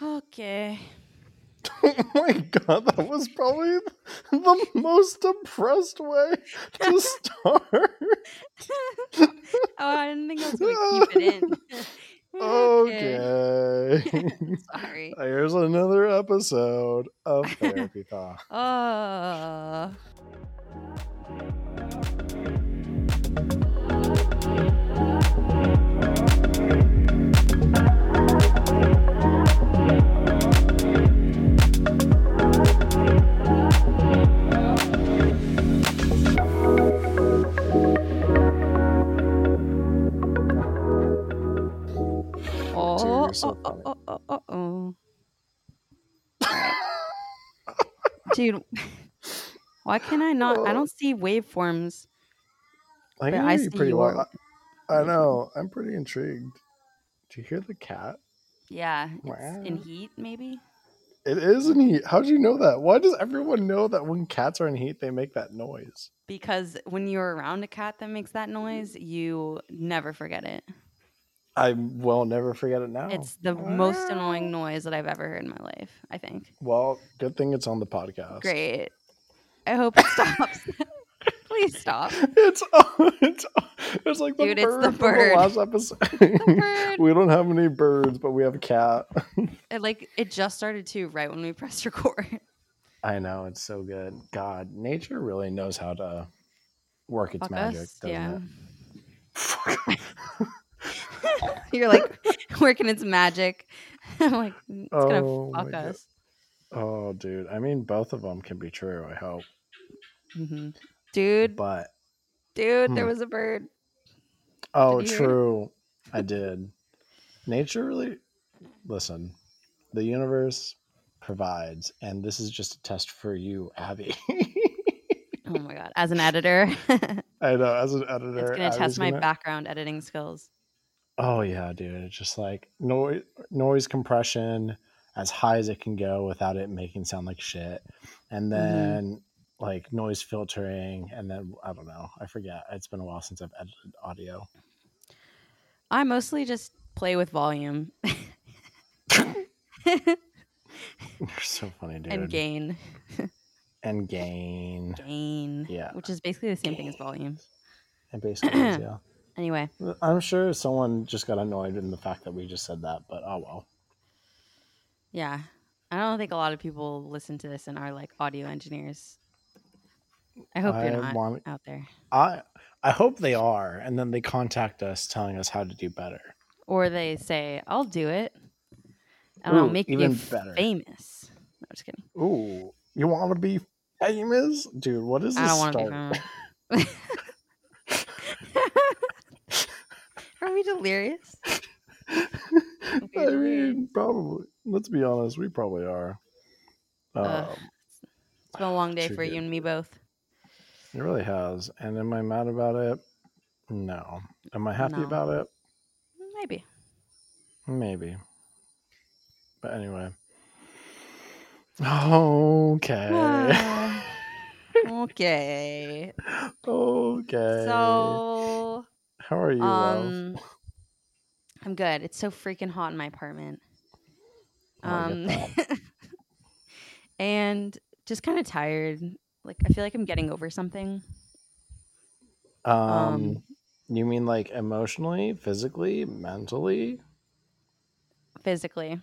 Okay. Oh my god, that was probably the most depressed way to start. oh, I didn't think I was gonna keep it in. okay. Sorry. Here's another episode of Therapy Talk. Uh, oh, so oh, oh, oh, oh, oh, oh. Dude, why can I not? I oh. don't see waveforms. I But can I hear you see pretty your well. I, I know. I'm pretty intrigued. Do you hear the cat? Yeah, it's in heat, maybe. It is in heat. How do you know that? Why does everyone know that when cats are in heat, they make that noise? Because when you're around a cat that makes that noise, you never forget it. I will never forget it now. It's the most annoying noise that I've ever heard in my life, I think. Well, good thing it's on the podcast. Great. I hope it stops. Please stop. It's it's it's like the Dude, it's bird the from the last episode. bird. we don't have any birds, but we have a cat. It, like it just started too right when we pressed record. I know it's so good. God, nature really knows how to work its Fuck magic, us, doesn't yeah. it? You're like working its magic. I'm like, it's gonna Oh my fuck God. us. oh, dude. I mean, both of them can be true. I hope, hmm Dude, but dude, there Hmm. was a bird. oh, Did you hear it? true. I did. Nature really. Listen, the universe provides, and this is just a test for you, Abbie. Oh my god! As an editor, I know. As an editor, it's gonna test my gonna- background editing skills. Oh yeah, dude. It's just like noise noise compression as high as it can go without it making sound like shit. And Mm-hmm. then like noise filtering and then I don't know. I forget. It's been a while since I've edited audio. I mostly just play with volume You're so funny, dude. and gain, And gain. gain, Yeah. which is basically the same thing as volume. And basically is, yeah. Anyway, I'm sure someone just got annoyed in the fact that we just said that, but oh well. yeah, I don't think a lot of people listen to this and are like audio engineers. I hope I you're not want- out there, I I hope they are, and then they contact us telling us how to do better. or they say, "I'll do it," and I'll Ooh, make you even f- better. famous. No, just kidding. Ooh, you want to be famous, dude? What is this I don't want to start? be famous. Are we delirious? I mean, probably. Let's be honest, we probably are. Um. It's been a long day for good. you and me both. it really has. And am I mad about it? No. Am I happy No. about it? Maybe. Maybe. But anyway. Okay. Okay. okay. So, how are you, love? um, I'm good. It's so freaking hot in my apartment. Oh, Um, and just kind of tired. Like I feel like I'm getting over something. Um, um, you mean like emotionally, physically, mentally? physically.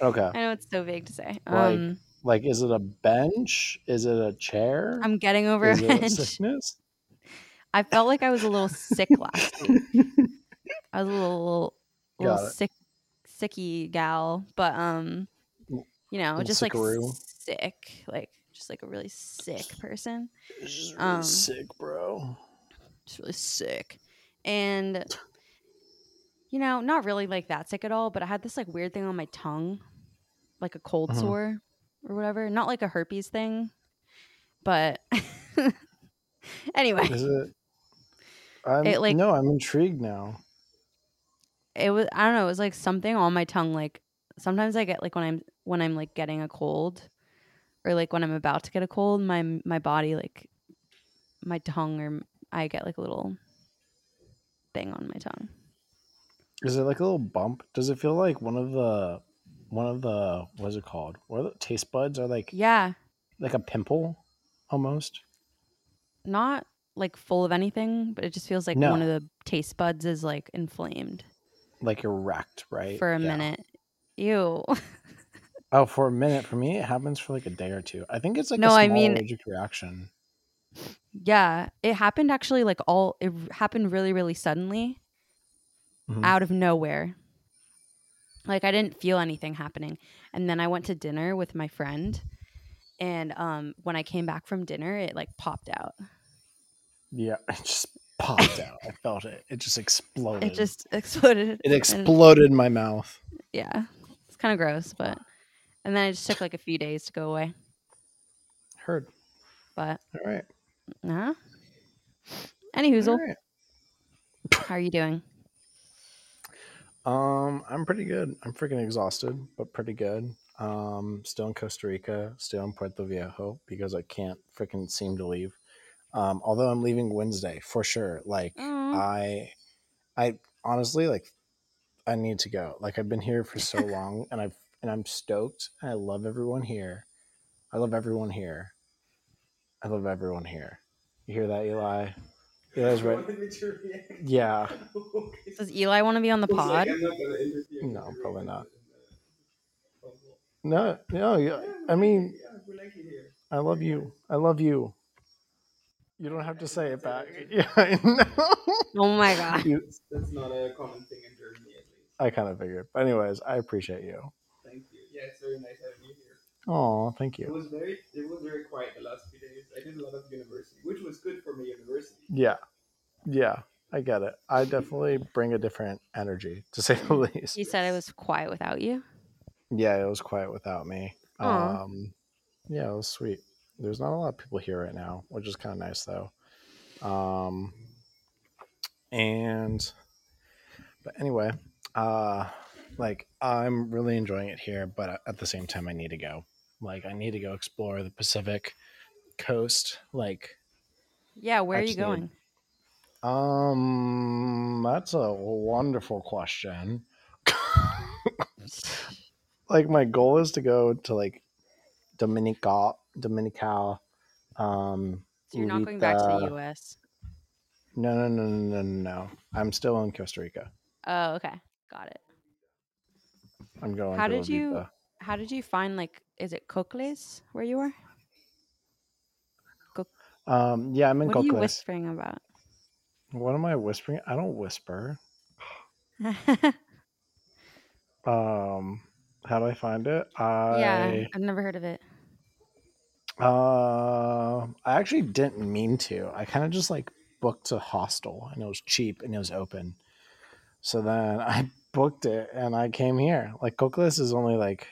Okay. I know it's so vague to say. Like, Um, Like, is it a bench? Is it a chair? I'm getting over is a bench. sickness? I felt like I was a little sick last week. I was a little, little Got it. sick, sicky gal, but um, you know, little just like sick, like just like a really sick person, really Um, sick, bro. just really sick, and you know, not really like that sick at all, but I had this like weird thing on my tongue, like a cold Mhm. sore or whatever, not like a herpes thing, but anyway, Is it? I'm, It, like- no, I'm intrigued now. it was I don't know, it was like something on my tongue like sometimes I get like when I'm when I'm like getting a cold or like when I'm about to get a cold, my my body like my tongue or I get like a little thing on my tongue. Is it like a little bump? Does it feel like one of the one of the what's it called? What are the taste buds are like Yeah, like a pimple almost. not like full of anything, but it just feels like No. one of the taste buds is like inflamed Like you're wrecked, right? for a Yeah. minute. Ew. Oh, for a minute. For me, it happens for like a day or two. I think it's like No, a small I mean- allergic reaction. yeah, it happened actually like all it happened really really suddenly Mhm. out of nowhere. Like I didn't feel anything happening. And then I went to dinner with my friend and um when I came back from dinner it like popped out. Yeah, it just popped out. I felt it. It just exploded. It just exploded. it exploded in my mouth. yeah. It's kind of gross, but and then it just took like a few days to go away. Heard. But All right. uh Any hoozle, right. how are you doing? Um, I'm pretty good. I'm freaking exhausted, but pretty good. Um, still in Costa Rica, still in Puerto Viejo because I can't freaking seem to leave. Um, although I'm leaving Wednesday for sure. Like Aw. I, I honestly like, I need to go. Like I've been here for so long, and I've and I'm stoked. I love everyone here. I love everyone here. I love everyone here. You hear that, Eli? Eli's right. Yeah. Does Eli want to be on the pod? No, probably not. No, no. Yeah, I mean, I love you. I love you. You don't have to say it back. Yeah, I know. Oh my god. You- That's not a common thing in Germany, at least. I kind of figured. But anyways, I appreciate you. Thank you. Yeah, it's very nice having you here. Oh, thank you. It you. was very, it was very quiet the last few days. I did a lot of university, which was good for my university. Yeah, yeah. I get it. I definitely bring a different energy, to say the least. He said it was quiet without you. Yeah, it was quiet without me. Aw. Um, yeah, it was sweet. There's not a lot of people here right now, which is kind of nice though. Um, and but anyway, uh, like I'm really enjoying it here, but at the same time, I need to go. Like, I need to go explore the Pacific coast. Like, Yeah, where I are you just need- going? um, that's a wonderful question. like my goal is to go to like Dominica, Dominical. Um, So you're not going back to the US. No, no, no, no, no, no. I'm still in Costa Rica. Oh, okay. Got it. I'm going. How to did you-. How did you find like is it Cocles where you were? Um, yeah, I'm in what are you whispering about? What am I whispering? I don't whisper. Um, how do I find it? I yeah, I've never heard of it. Uh, I actually didn't mean to. I kind of just like booked a hostel and it was cheap and it was open. So then I booked it and I came here. Like Cocles is only like,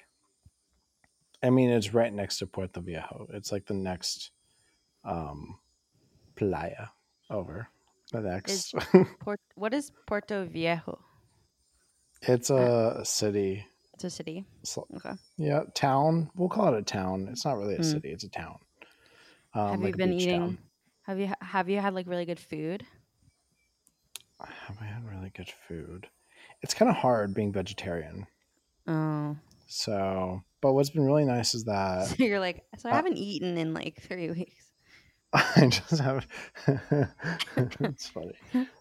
I mean, it's right next to Puerto Viejo. It's like the next um, playa over. The next. Port- what is Puerto Viejo? it's a city. It's a city. So- Okay. yeah, town. We'll call it a town. It's not really a Hmm. city. It's a town. Um, have like you been eating? town. Have you have you had like really good food? I have I had really good food? It's kind of hard being vegetarian. Oh, So, but what's been really nice is that so you're like, so I uh, haven't eaten in like three weeks. I just have. it's funny.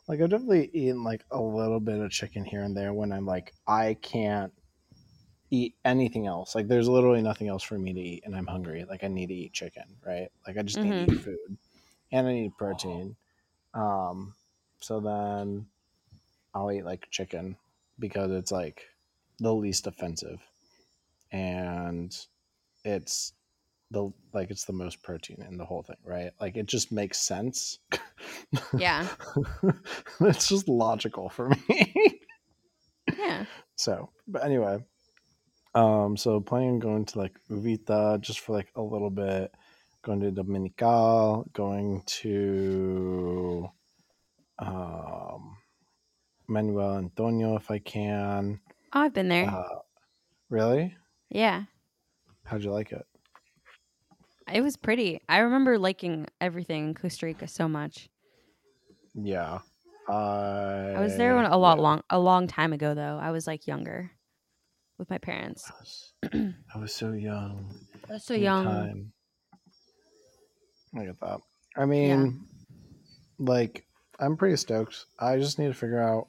Like I've definitely eaten like a little bit of chicken here and there when I'm like I can't eat anything else. Like there's literally nothing else for me to eat, and I'm hungry. Like I need to eat chicken, right? Like I just need to eat food, and I need protein. Um, so then I'll eat like chicken because it's like the least offensive, and it's the like it's the most protein in the whole thing, right? Like it just makes sense. Yeah. it's just logical for me. Yeah. so, but anyway, um, so planning on going to like Uvita just for like a little bit, going to Dominical, going to um, Manuel Antonio if I can. Oh, I've been there. Uh, really? yeah. How'd you like it? It was pretty. I remember liking everything in Costa Rica so much. Yeah. I, I was there a lot yeah. long a long time ago though. I was like younger. With my parents. I was, I was so young. I was so young. time. I get that. I mean, like, I'm pretty stoked. I just need to figure out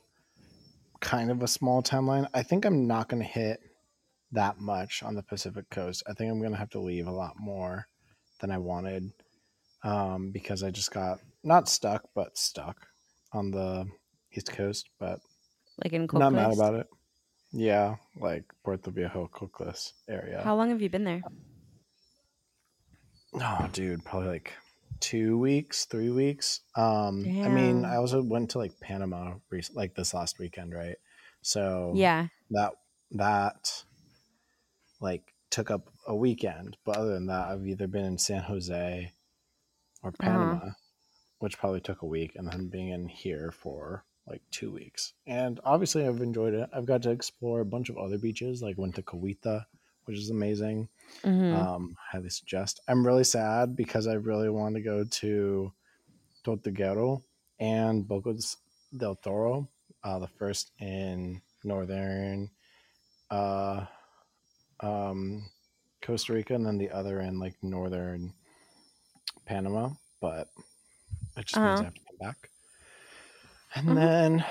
kind of a small timeline. I think I'm not going to hit that much on the Pacific coast. I think I'm going to have to leave a lot more than I wanted um, because I just got not stuck, but stuck on the East Coast. But Like in not mad about it. Yeah, like Puerto Viejo, Cocles area. How long have you been there? Oh, dude, probably like two weeks, three weeks. Um, I mean, I also went to like Panama, rec- like this last weekend, right? So Yeah. that that like took up a weekend. But other than that, I've either been in San Jose or Panama, which probably took a week, and then being in here for like two weeks. And obviously, I've enjoyed it. I've got to explore a bunch of other beaches, like went to Cahuita, which is amazing hmm um highly suggest i'm really sad because i really want to go to tortuguero and bocas del toro uh the first in northern uh um costa rica and then the other in like northern panama but it just means Uh-huh. i have to come back and Mhm. then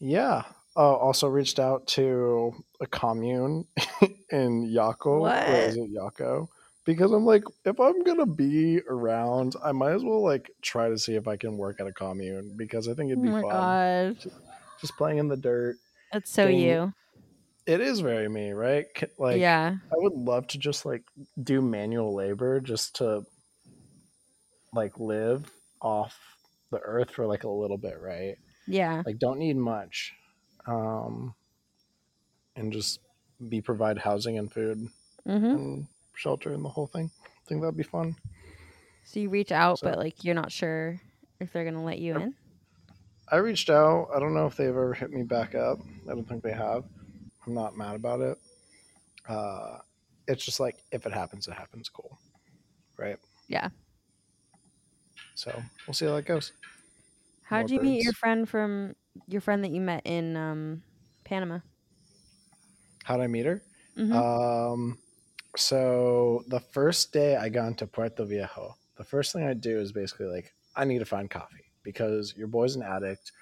yeah oh also reached out to a commune in Yako or What? is it Yako? Because I'm like, if I'm gonna be around, I might as well like try to see if I can work at a commune because I think Oh it'd be my fun. god. Just playing in the dirt. That's so Getting- you. It is very me, right? Like, yeah. I would love to just like do manual labor just to like live off the earth for like a little bit, right? Yeah. Like, don't need much, um, and just be provide housing and food. hmm and shelter and the whole thing. I think that'd be fun. So you reach out, So- but like you're not sure if they're gonna let you Yep. in. I reached out. I don't know if they've ever hit me back up. I don't think they have. I'm not mad about it. Uh, it's just like if it happens, it happens. Cool, right? Yeah. So we'll see how that goes. How'd More you meet your friend from your friend that you met in um, Panama? How'd I meet her? Mhm. Um, so the first day I got into Puerto Viejo, the first thing I do is basically like I need to find coffee because your boy's an addict,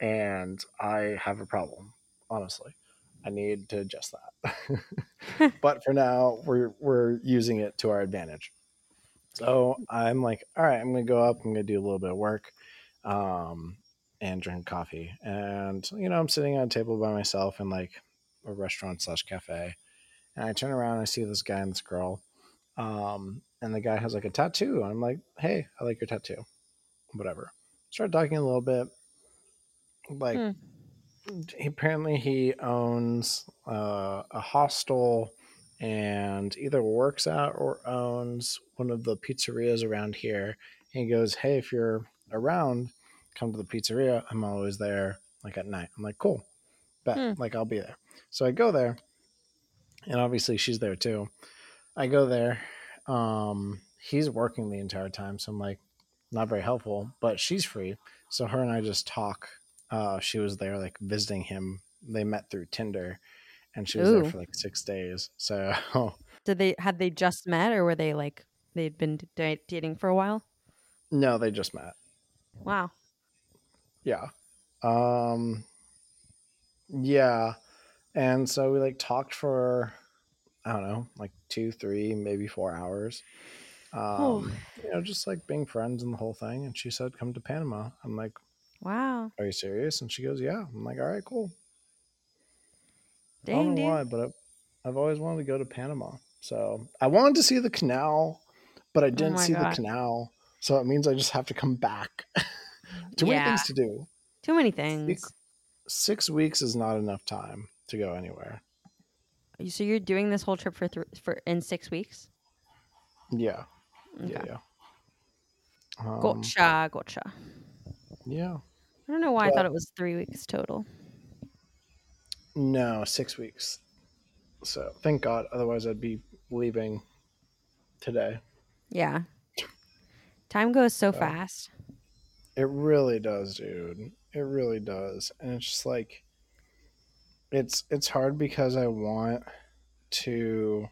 and I have a problem. Honestly, I need to adjust that. but for now, we're we're using it to our advantage. So I'm like, all right, I'm gonna go up. I'm gonna do a little bit of work, um, and drink coffee. And you know, I'm sitting at a table by myself in like a restaurant slash cafe, and I turn around and I see this guy and this girl, um, and the guy has like a tattoo. I'm like, hey, I like your tattoo, whatever. Start talking a little bit, like. Hmm. Apparently, he owns uh, a hostel and either works at or owns one of the pizzerias around here. And he goes, Hey, if you're around, come to the pizzeria. I'm always there, like at night. I'm like, Cool, bet, Hmm. like I'll be there. So I go there, and obviously she's there too. I go there. Um, he's working the entire time, so I'm like, not very helpful, but she's free. So her and I just talk. Uh, she was there like visiting him. They met through Tinder, and she was Ooh. there for like six days. So Did they had they just met or were they like they'd been dating for a while? no, they just met. Wow. Yeah. Um yeah. And so we like talked for I don't know, like 2, 3, maybe 4 hours. Um Oh. you know, just like being friends and the whole thing and she said come to Panama. I'm like, Wow. "Are you serious?" And she goes, "Yeah." I'm like, "All right, cool." I don't know dude. why, but I've, I've always wanted to go to Panama. So, I wanted to see the canal, but I didn't Oh see God. the canal. So it means I just have to come back. Too many Yeah. things to do. Too many things. six weeks is not enough time to go anywhere. So you're doing this whole trip for th- for in six weeks? Yeah, Okay. yeah, yeah. Um, Gotcha. Gotcha. Yeah, I don't know why I thought it was three weeks total. no, six weeks. So thank God. Otherwise, I'd be leaving today. Yeah. Time goes so So- fast. It really does, dude. It really does, and it's just like it's it's hard because I want to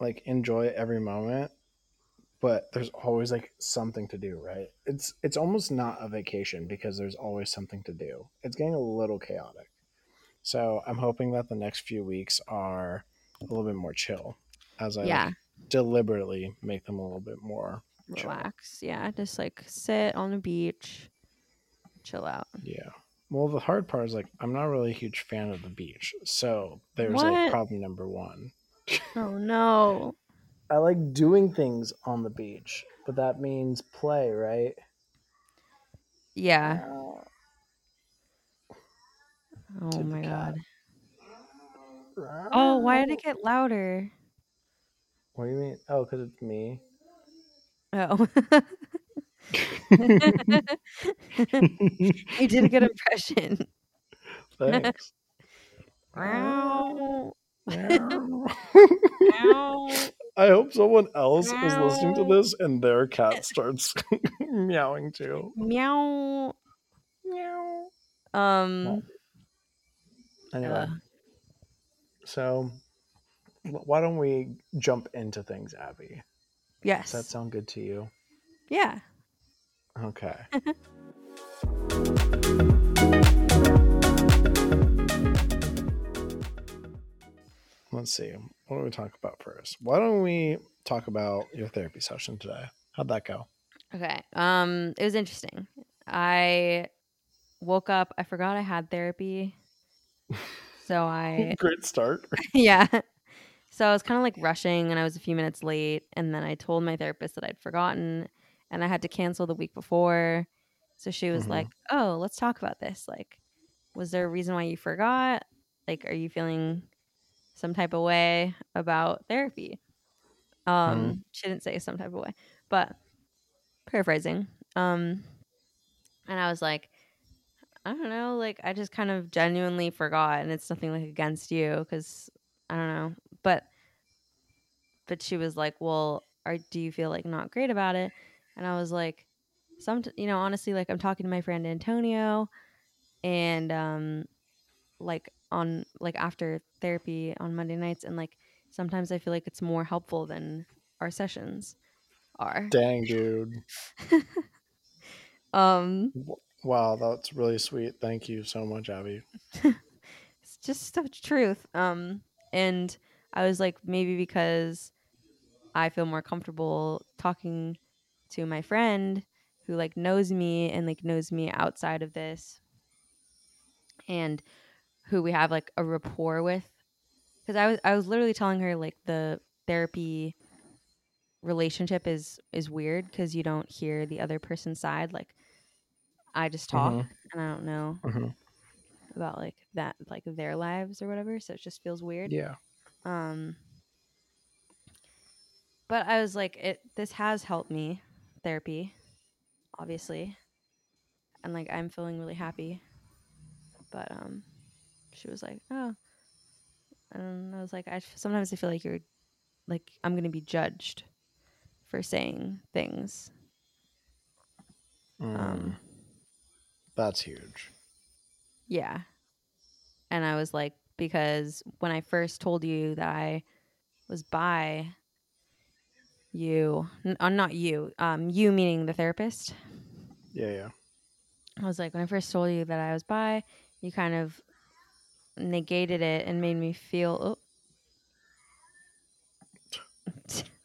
like enjoy every moment, but there's always like something to do, right? It's it's almost not a vacation because there's always something to do. It's getting a little chaotic. So I'm hoping that the next few weeks are a little bit more chill as I yeah, deliberately make them a little bit more chill. relax. Yeah, just like sit on the beach, chill out. Yeah. Well, the hard part is like I'm not really a huge fan of the beach, so there's What? like problem number one. Oh no. I like doing things on the beach, but that means play, right? Yeah. Uh, oh my god. Oh, why did it get louder? What do you mean? Oh, because it's me. Oh. you did a good impression. Thanks. Meow. I hope someone else is listening to this and their cat starts meowing too. Meow. Meow. Um. Anyway, uh, so why don't we jump into things, Abbie? yes. Does that sound good to you? yeah. Okay. Let's see. What do we talk about first? Why don't we talk about your therapy session today? How'd that go? Okay. Um. It was interesting. I woke up. I forgot I had therapy. So I Great start. yeah. So I was kind of like rushing and I was a few minutes late. And then I told my therapist that I'd forgotten and I had to cancel the week before. So she was Mhm. like, Oh, let's talk about this. Like, was there a reason why you forgot? Like, are you feeling some type of way about therapy? Um, she didn't say some type of way, but paraphrasing. Um, and I was like, I don't know, like I just kind of genuinely forgot, and it's nothing like against you because I don't know, but but she was like, well, are do you feel like not great about it? And I was like, some, you know, honestly, like I'm talking to my friend Antonio, and um, like on like after therapy on Monday nights, and like sometimes I feel like it's more helpful than our sessions are. Dang, dude. Um, Wow, that's really sweet. Thank you so much, Abbie. it's just such truth. Um, and I was like, maybe because I feel more comfortable talking to my friend who like knows me and like knows me outside of this, and who we have like a rapport with. Because I was I was literally telling her like the therapy relationship is is weird because you don't hear the other person's side. Like I just talk Mhm. and I don't know Mhm. about like that like their lives or whatever so it just feels weird Yeah. Um but i was like it this has helped me therapy obviously. And like i'm feeling really happy. But um she was like oh. And i was like i sometimes i feel like you're like i'm gonna be judged for saying things. Mm, um that's huge. Yeah. And I was like, because when I first told you that I was bi you, n- uh, not you, um, you meaning the therapist. Yeah, yeah. I was like, when I first told you that I was bi, you kind of negated it and made me feel. Oh.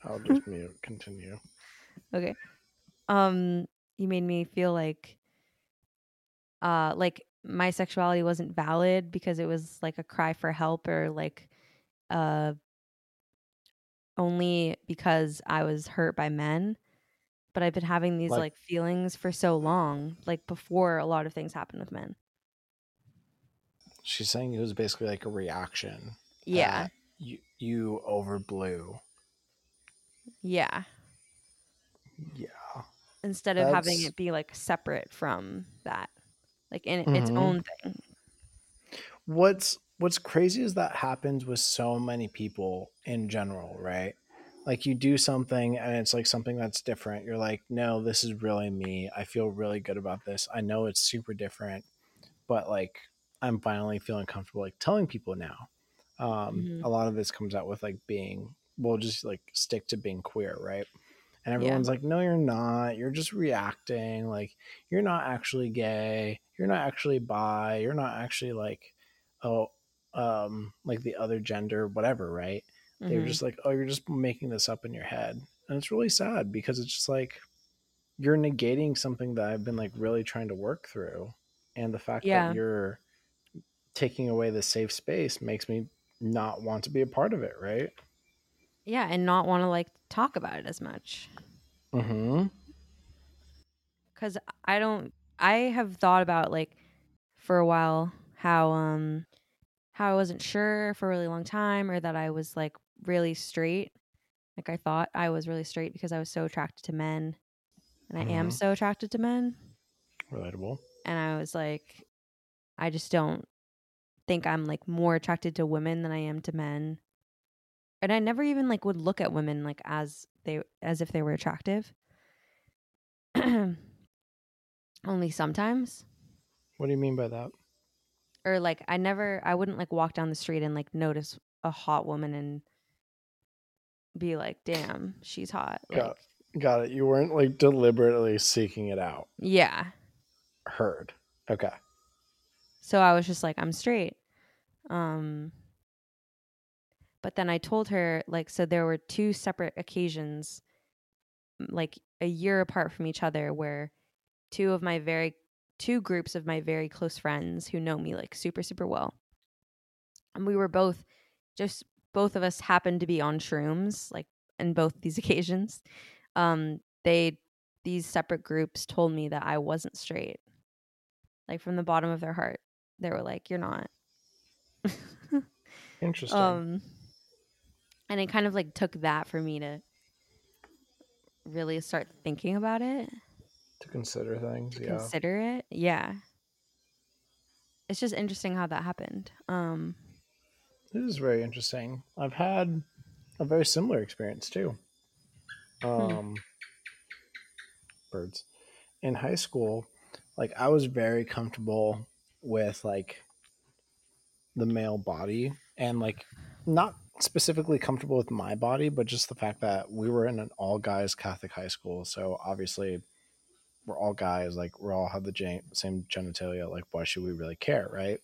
I'll just mute. Continue. okay. Um, you made me feel like, uh, like my sexuality wasn't valid because it was like a cry for help or like, uh, only because I was hurt by men. But I've been having these Like- like, feelings for so long, like before a lot of things happen with men. She's saying it was basically like a reaction. Yeah. You you overblew. Yeah. Yeah. Instead of having it be like separate from that, like in its Mhm. own thing. What's what's crazy is that happens with so many people in general, right? Like you do something and it's like something that's different. You're like, no, this is really me. I feel really good about this. I know it's super different, but like I'm finally feeling comfortable like telling people now um, Mhm. a lot of this comes out with like being, we'll just like stick to being queer, right? And Yeah. everyone's like, no, you're not. You're just reacting. Like, you're not actually gay. You're not actually bi. You're not actually like, oh, um, like the other gender, whatever, right? They're Mhm. just like, oh, you're just making this up in your head. And it's really sad because it's just like, you're negating something that I've been like really trying to work through. And the fact Yeah. that you're taking away the safe space makes me not want to be a part of it, right? Yeah, and not want to like talk about it as much. Mm-hmm. because I don't. I have thought about like for a while how um how I wasn't sure for a really long time, or that I was like really straight. Like I thought I was really straight because I was so attracted to men, and I am Mhm. so attracted to men. Relatable. And I was like, I just don't think I'm like more attracted to women than I am to men. And I never even like would look at women like as they as if they were attractive. Only sometimes. What do you mean by that? or like I never I wouldn't like walk down the street and like notice a hot woman and be like, "Damn, she's hot." Got- Got it. You weren't like deliberately seeking it out. yeah. Heard. Okay. So I was just like, "I'm straight." Um but then I told her like so there were two separate occasions like a year apart from each other where two of my very two groups of my very close friends who know me like super super well and we were both just both of us happened to be on shrooms like in both these occasions um they these separate groups told me that I wasn't straight like from the bottom of their heart they were like you're not Interesting. um and it kind of like took that for me to really start thinking about it to consider things. to Yeah. consider it yeah it's just interesting how that happened um This is very interesting. I've had a very similar experience too. Um, birds in high school, like I was very comfortable with like the male body and like not specifically comfortable with my body, but just the fact that we were in an all guys Catholic high school. So obviously we're all guys, like we all have the same genitalia. Like, why should we really care, right?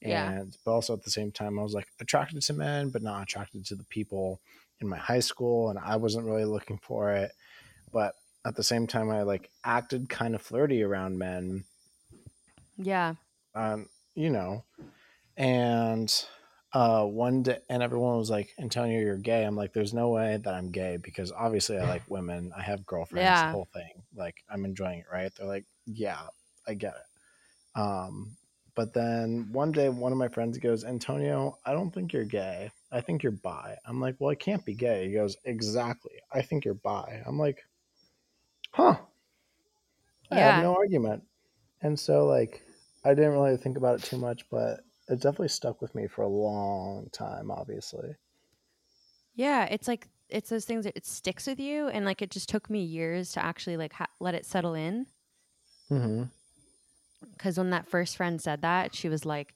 Yeah. But also at the same time, I was like attracted to men, but not attracted to the people in my high school, and I wasn't really looking for it. But at the same time, I like acted kind of flirty around men, yeah um, you know, and uh one day and everyone was like antonio you're gay. I'm like there's no way that i'm gay because obviously i like women. I have girlfriends Yeah. the whole thing. Like i'm enjoying it right? They're like yeah i get it. Um but then one day one of my friends goes antonio i don't think you're gay. I think you're bi. I'm like well i can't be gay. He goes exactly. I think you're bi. I'm like huh. I Yeah. have no argument. And so like i didn't really think about it too much but it definitely stuck with me for a long time obviously yeah it's like it's those things that it sticks with you and like it just took me years to actually like ha- let it settle in mm-hmm. because when that first friend said that she was like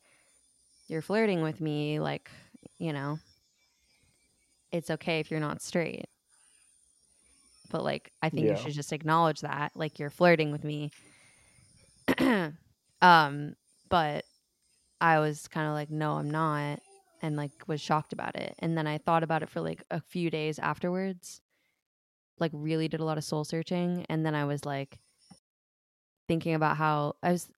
you're flirting with me like you know it's okay if you're not straight but like i think Yeah. you should just acknowledge that like you're flirting with me um but i was kind of like no i'm not and like was shocked about it and then i thought about it for like a few days afterwards like really did a lot of soul searching and then i was like thinking about how i was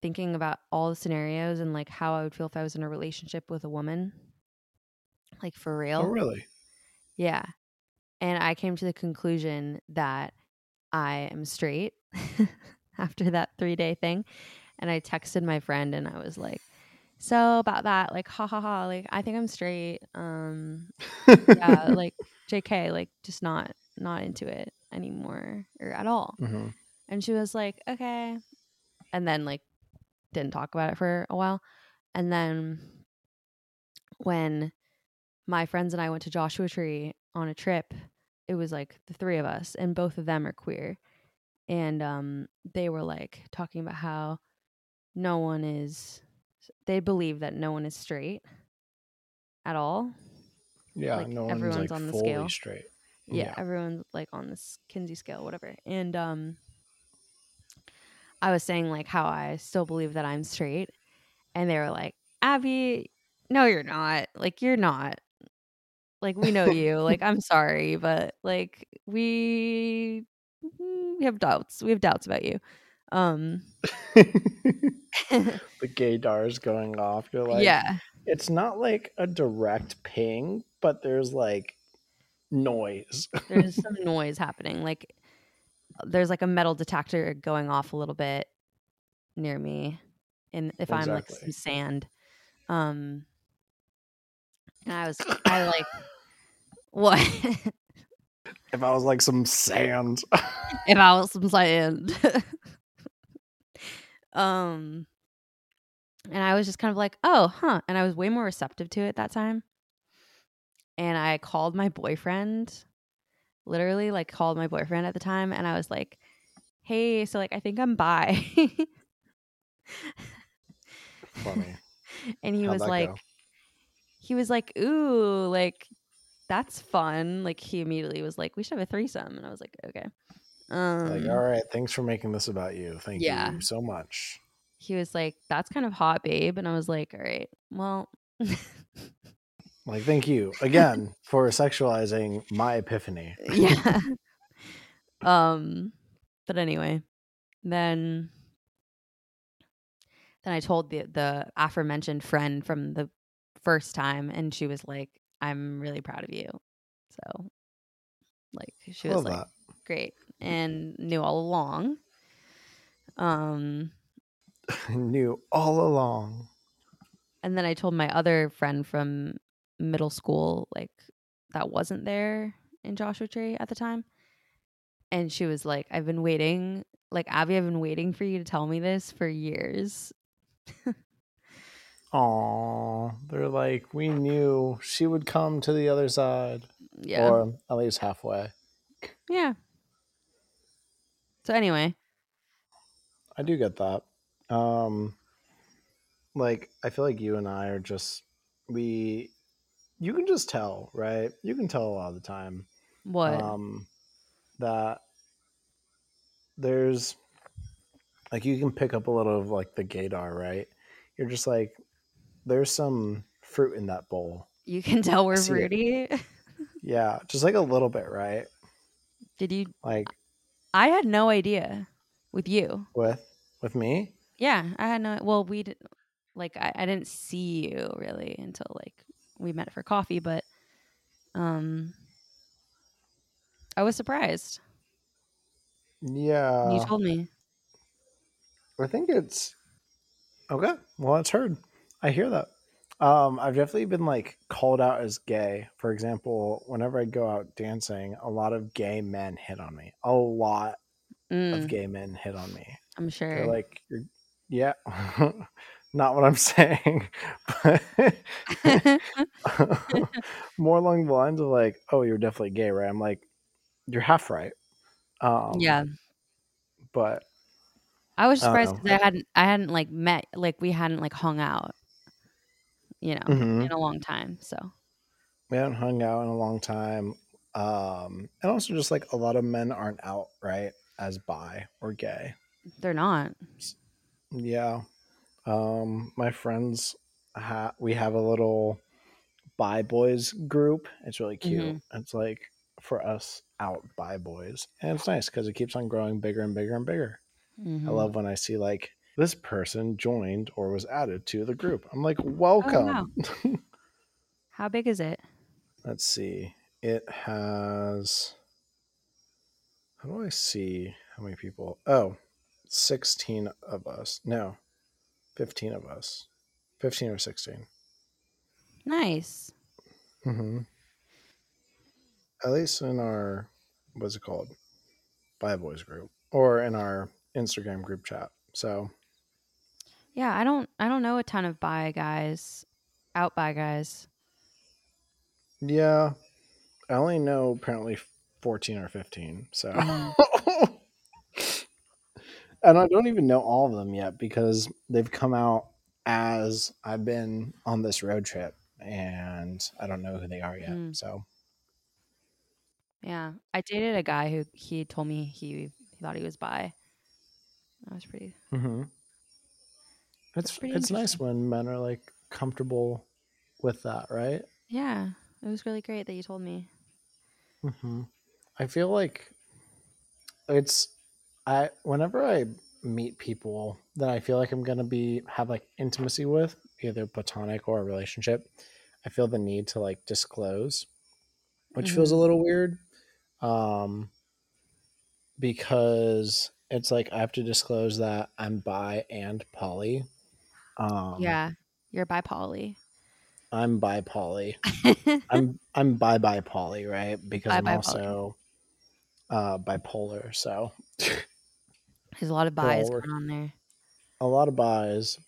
thinking about all the scenarios and like how i would feel if i was in a relationship with a woman like for oh, real oh really yeah. And I came to the conclusion that I am straight after that three day thing. And I texted my friend and I was like, so about that, like, ha ha ha, like, I think I'm straight. Um, yeah, like, JK, like, just not, not into it anymore or at all. hmm And she was like, okay. And then, like, didn't talk about it for a while. And then when my friends and I went to Joshua Tree on a trip, it was like the three of us, and both of them are queer. And um, they were like talking about how no one is, they believe that no one is straight. at all. Yeah, Like, no one's everyone's like on the fully scale. straight. yeah, Yeah. everyone's like on this Kinsey scale, whatever. And um I was saying like how I still believe that I'm straight. And they were like, Abbie, no, you're not. Like you're not. Like we know you. like I'm sorry, but like we we have doubts. We have doubts about you. Um the gaydar's going off. You're like, yeah. it's not like a direct ping, but there's like noise. There's some noise happening. Like there's like a metal detector going off a little bit near me. And if I'm like some sand. Um and I was I like what if I was like some sand. if I was some sand. Um and I was just kind of like, oh, huh. And I was way more receptive to it that time. And I called my boyfriend, literally like called my boyfriend at the time, and I was like, hey, so like I think I'm bi. Funny. and he How'd was like go? he was like, ooh, like that's fun. Like he immediately was like, we should have a threesome. And I was like, okay. Um like, all right, thanks for making this about you. Thank Yeah. you so much. he was like, that's kind of hot, babe. And I was like, all right, well, Like, thank you again for sexualizing my epiphany. yeah. um, but anyway, then then I told the the aforementioned friend from the first time, and she was like, "I'm really proud of you." So, like, she was Love like, that. "Great," and knew all along. Um, Knew all along. and then I told my other friend from middle school, like that wasn't there in Joshua Tree at the time. And she was like, I've been waiting, like Abbie, I've been waiting for you to tell me this for years. Aw, they're like, we knew she would come to the other side, Yeah. or at least halfway. yeah. So anyway, I do get that. Um, like I feel like you and I are just we. You can just tell, right? You can tell a lot of the time what? um, that there's like you can pick up a little of like the gaydar, right? You're just like, there's some fruit in that bowl. you can tell we're fruity. Yeah, just like a little bit, right? Did you? Like I had no idea with you. with with me. Yeah, I had no. Well, we did, like I, I didn't see you really until like we met for coffee, but um, I was surprised. Yeah, you told me. I think it's okay. Well, it's heard. I hear that. Um, I've definitely been like called out as gay. For example, whenever I go out dancing, a lot of gay men hit on me. A lot Mm, of gay men hit on me. I'm sure. They're like, you're, yeah, not what I'm saying, but more along the lines of like, oh, you're definitely gay, right? I'm like, you're half right. Um, yeah, but I was surprised because I hadn't, I hadn't like met, like we hadn't like hung out, you know, Mhm. in a long time. So we haven't hung out in a long time. Um, and also just like a lot of men aren't out right as bi or gay. they're not. Yeah. Um, my friends ha- we have a little bi boys group. It's really cute. Mhm. It's like for us out bi boys. And it's nice because it keeps on growing bigger and bigger and bigger. I Mhm. love when I see like this person joined or was added to the group. I'm like, welcome. wow. How big is it? Let's see. It has. How do I see how many people? Oh, 16 of us. No, 15 of us. 15 or 16. Nice. Mm-hmm. At least in our, what's it called? Bi Boys group or in our Instagram group chat. So, Yeah, I don't, I don't know a ton of bi guys, out bi guys. yeah, I only know apparently 14 or 15. So, Mhm. and I don't even know all of them yet because they've come out as I've been on this road trip and I don't know who they are yet. Mm. So Yeah. I dated a guy who he told me he, he thought he was bi. That was pretty. That's it's it's nice when men are like comfortable with that, right? Yeah. It was really great that you told me. hmm I feel like it's I whenever I meet people that I feel like I'm gonna be have like intimacy with, either platonic or a relationship, I feel the need to like disclose, which feels a Mhm. little weird. Um because it's like I have to disclose that I'm bi and poly. Um yeah. You're bi poly. I'm bi poly. I'm I'm bi bi poly, right? Because I'm also uh bipolar, so There's a lot of bis going on there. a lot of bis,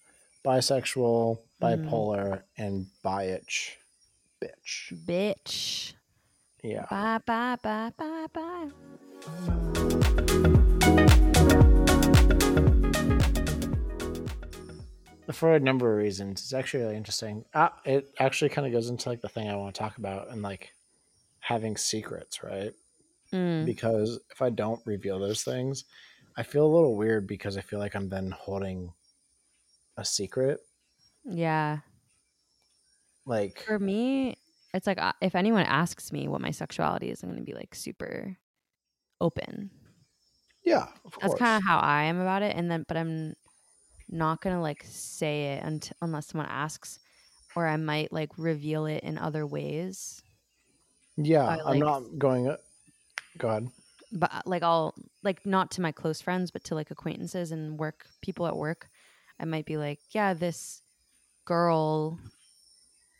bisexual, Mhm. bipolar, and biatch, bitch. Bitch. Yeah. Bye bye bye bye bye. For a number of reasons, it's actually really interesting. Uh, it actually kind of goes into like the thing I want to talk about and like having secrets, right? Mm. Because if I don't reveal those things, I feel a little weird because I feel like I'm then holding a secret. Yeah. Like, For me, it's like uh, if anyone asks me what my sexuality is, I'm going to be like super open. yeah, of That's kind of how I am about it. And then, but I'm not to like say it unt- unless someone asks, or I might like reveal it in other ways. yeah, I I'm not going. Go ahead. But uh, like, I'll like not to my close friends, but to like acquaintances and work people at work. I might be like, yeah, this girl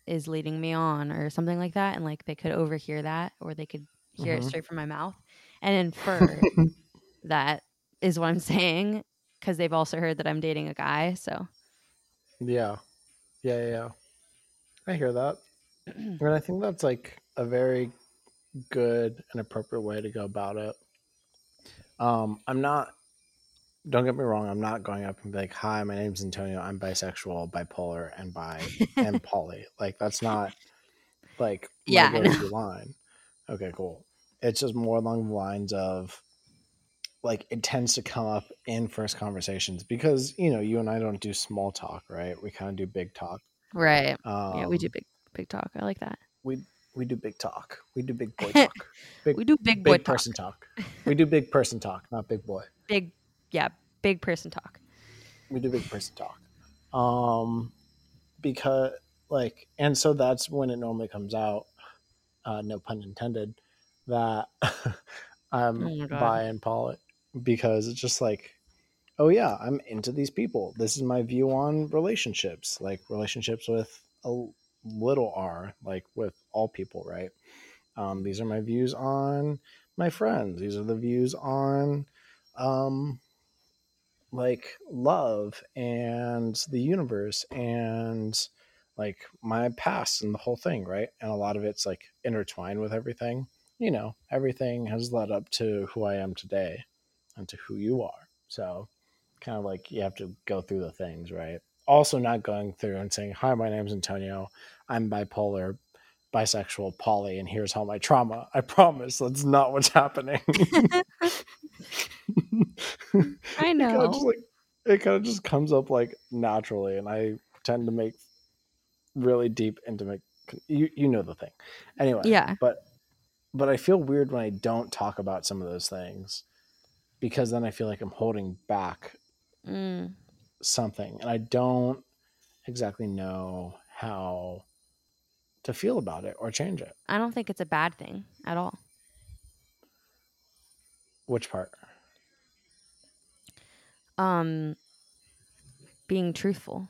is leading me on or something like that. And like they could overhear that or they could hear Mhm. it straight from my mouth and infer that is what I'm saying because they've also heard that I'm dating a guy. So, Yeah. Yeah, yeah, yeah. I hear that. And I think that's like a very good and appropriate way to go about it. Um, I'm not don't get me wrong, I'm not going up and be like, Hi, my name's Antonio, I'm bisexual, bipolar, and bi and poly. Like that's not like Yeah, line. Okay, cool. It's just more along the lines of like it tends to come up in first conversations because you know you and I don't do small talk, right? We kind of do big talk. right. Um, yeah, we do big, big talk. I like that. we we do big talk. We do big boy talk. Big we do big boy big talk. person talk. We do big person talk, not big boy. Big, yeah, big person talk. We do big person talk. Um, because like, and so that's when it normally comes out. Uh, no pun intended. That I'm Oh bi and poly because it's just like, oh yeah, I'm into these people. This is my view on relationships, like relationships with a little r, like with all people, right? Um, these are my views on my friends. These are the views on um, like love and the universe and like my past and the whole thing, right? And a lot of it's like intertwined with everything. You know, everything has led up to who I am today and to who you are. So, kind of like you have to go through the things, right? Also, not going through and saying, Hi, my name's Antonio. I'm bipolar, bisexual, poly, and here's how my trauma. I promise that's not what's happening. I It kind know. of just like kind of just comes up like naturally, and I tend to make really deep, intimate. You you know the thing, anyway. Yeah. But but I feel weird when I don't talk about some of those things because then I feel like I'm holding back Mm. something, and I don't exactly know how to feel about it or change it. I don't think it's a bad thing at all. Which part? Um, being truthful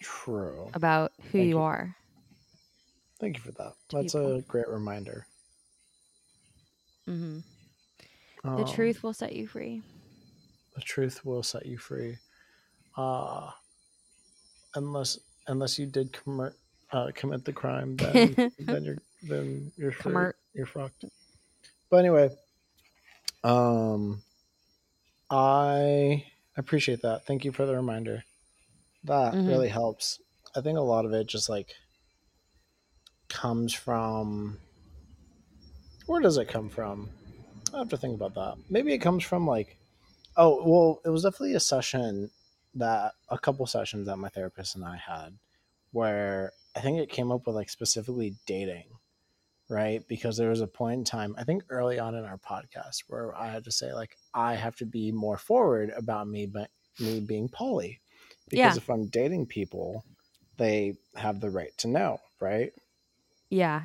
True. about who Thank you you. are. Thank you for that. That's people. a great reminder. The Um, truth will set you free. the truth will set you free uh unless unless you did commit uh, commit the crime then then you're then you're free. You're fucked but anyway um i appreciate that thank you for the reminder that Mhm. really helps i think a lot of it just like comes from where does it come from? I have to think about that. Maybe it comes from like oh well it was definitely a session that a couple sessions that my therapist and I had where I think it came up with like specifically dating, right? Because there was a point in time, I think early on in our podcast, where I had to say like I have to be more forward about me, but me being poly, because Yeah. if I'm dating people, they have the right to know, right? Yeah.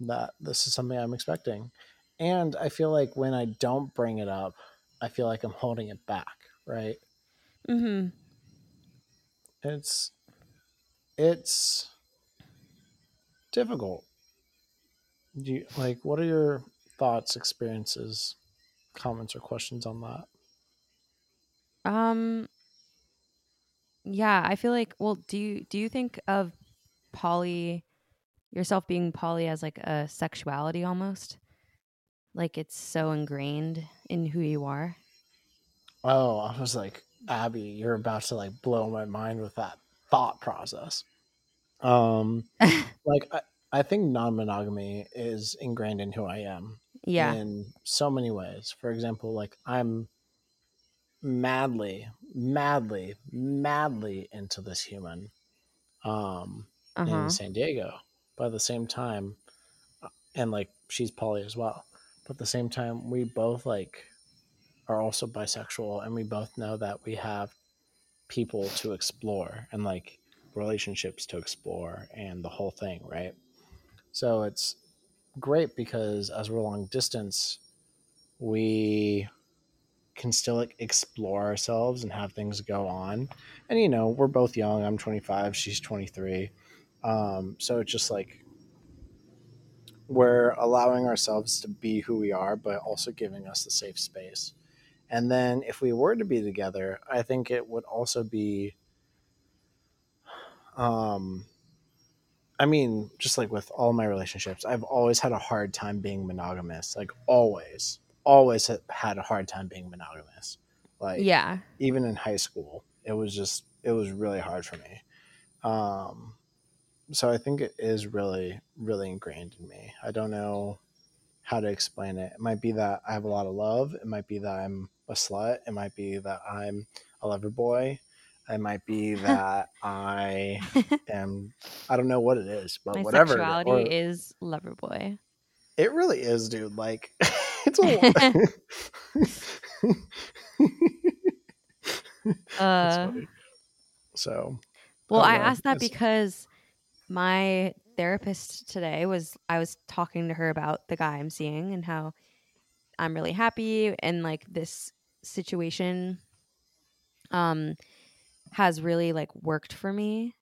That this is something I'm expecting, and I feel like when I don't bring it up, I feel like I'm holding it back, right? Mm-hmm. it's it's difficult do you like what are your thoughts experiences comments or questions on that Um. Yeah, I feel like. Well, do you do you think of poly yourself being poly as like a sexuality almost? Like it's so ingrained in who you are. oh i was like Abbie you're about to like blow my mind with that thought process um like i, I think non-monogamy is ingrained in who i am Yeah. in so many ways. For example, like I'm madly, madly, madly into this human um, Uh huh. in San Diego. But at the same time, uh, and like she's poly as well. But at the same time, we both like are also bisexual, and we both know that we have people to explore and like relationships to explore and the whole thing, right? So it's great because as we're long distance, we can still like explore ourselves and have things go on. And you know, we're both young. I'm 25, she's 23. Um, so it's just like we're allowing ourselves to be who we are, but also giving us the safe space. And then if we were to be together, I think it would also be um I mean, just like with all my relationships, I've always had a hard time being monogamous. Like always, always ha- had a hard time being monogamous. Like Yeah. even in high school, it was just it was really hard for me. Um, so I think it is really really ingrained in me. I don't know how to explain it. It might be that I have a lot of love. It might be that I'm a slut. It might be that I'm a lover boy. It might be that I am. I don't know what it is, but My whatever. it- sexuality or- is lover boy. it really is, dude. Like it's a. Uh. So well, I know. asked that It's- because my therapist today was I was talking to her about the guy I'm seeing and how I'm really happy and like this situation um has really like worked for me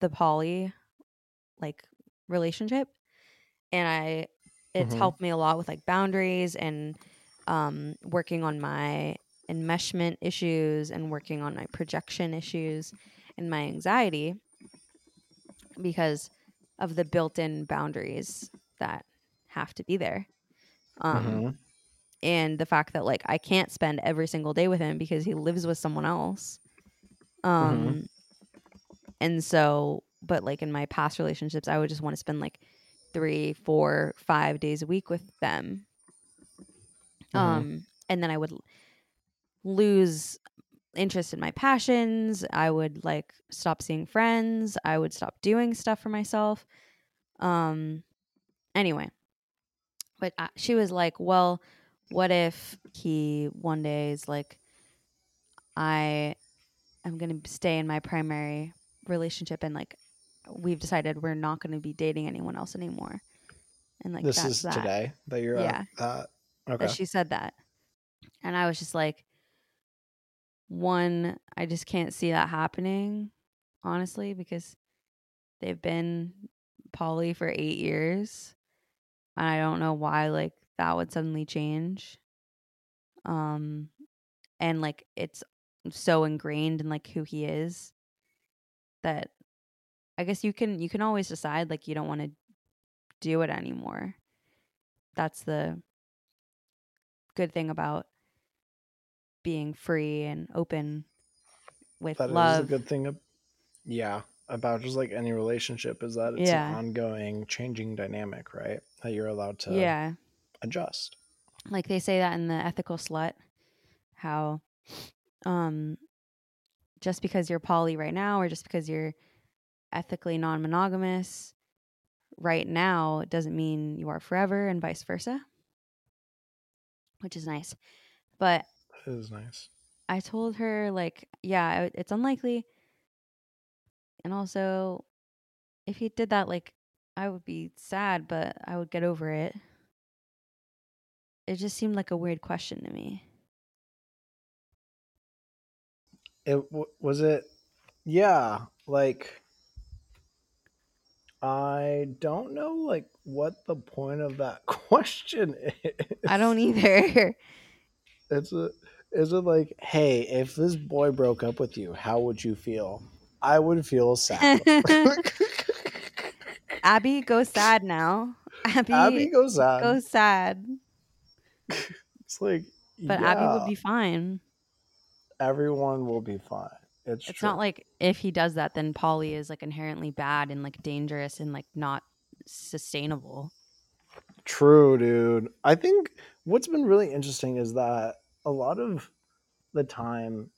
the poly like relationship and I it's Mhm. helped me a lot with like boundaries and um working on my enmeshment issues and working on my projection issues and my anxiety because of the built-in boundaries that have to be there um mhm. and the fact that like I can't spend every single day with him because he lives with someone else. Um and so but like in my past relationships I would just want to spend like three, four, five days a week with them. Mhm. Um and then I would lose interest in my passions. I would like stop seeing friends. I would stop doing stuff for myself. Um anyway. But uh, she was like, "Well, what if he one day is like I am going to stay in my primary relationship and like we've decided we're not going to be dating anyone else anymore." And like this that's is that. today that you're Yeah. that. Okay. that she said that. And I was just like, one, I just can't see that happening, honestly, because they've been poly for eight years. And I don't know why like that would suddenly change. Um and like it's so ingrained in like who he is that I guess you can you can always decide like you don't want to do it anymore. That's the good thing about being free and open with That love. That is a good thing. Yeah, about just like any relationship is that it's Yeah. an ongoing changing dynamic, right? That you're allowed to yeah. adjust. like they say that in the ethical slut how um just because you're poly right now or just because you're ethically non-monogamous right now doesn't mean you are forever and vice versa which is nice but It is nice. i told her like yeah it's unlikely and also if he did that like i would be sad but i would get over it it just seemed like a weird question to me It w- was it yeah, like I don't know like what the point of that question is. I don't either. It's a is it like, hey, if this boy broke up with you, how would you feel? I would feel sad. Abbie, go sad now. Abbie, Abbie goes on. go sad. it's like But Abbie would be fine. everyone will be fine. It's, It's true. not like if he does that, then poly is like inherently bad and like dangerous and like not sustainable. True, dude. I think what's been really interesting is that a lot of the time,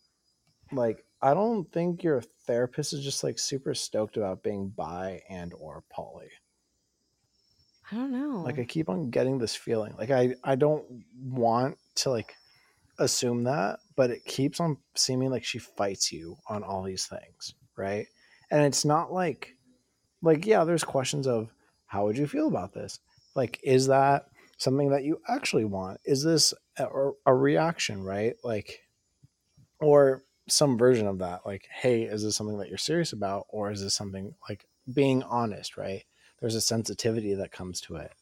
like, I don't think your therapist is just like super stoked about being bi and or poly. I don't know. Like, I keep on getting this feeling. Like, I I don't want to like assume that, but it keeps on seeming like she fights you on all these things, right? And it's not like like yeah, there's questions of how would you feel about this? Like is that something that you actually want? Is this a, a reaction, right? Like or some version of that like hey, is this something that you're serious about or is this something like being honest, right? There's a sensitivity that comes to it.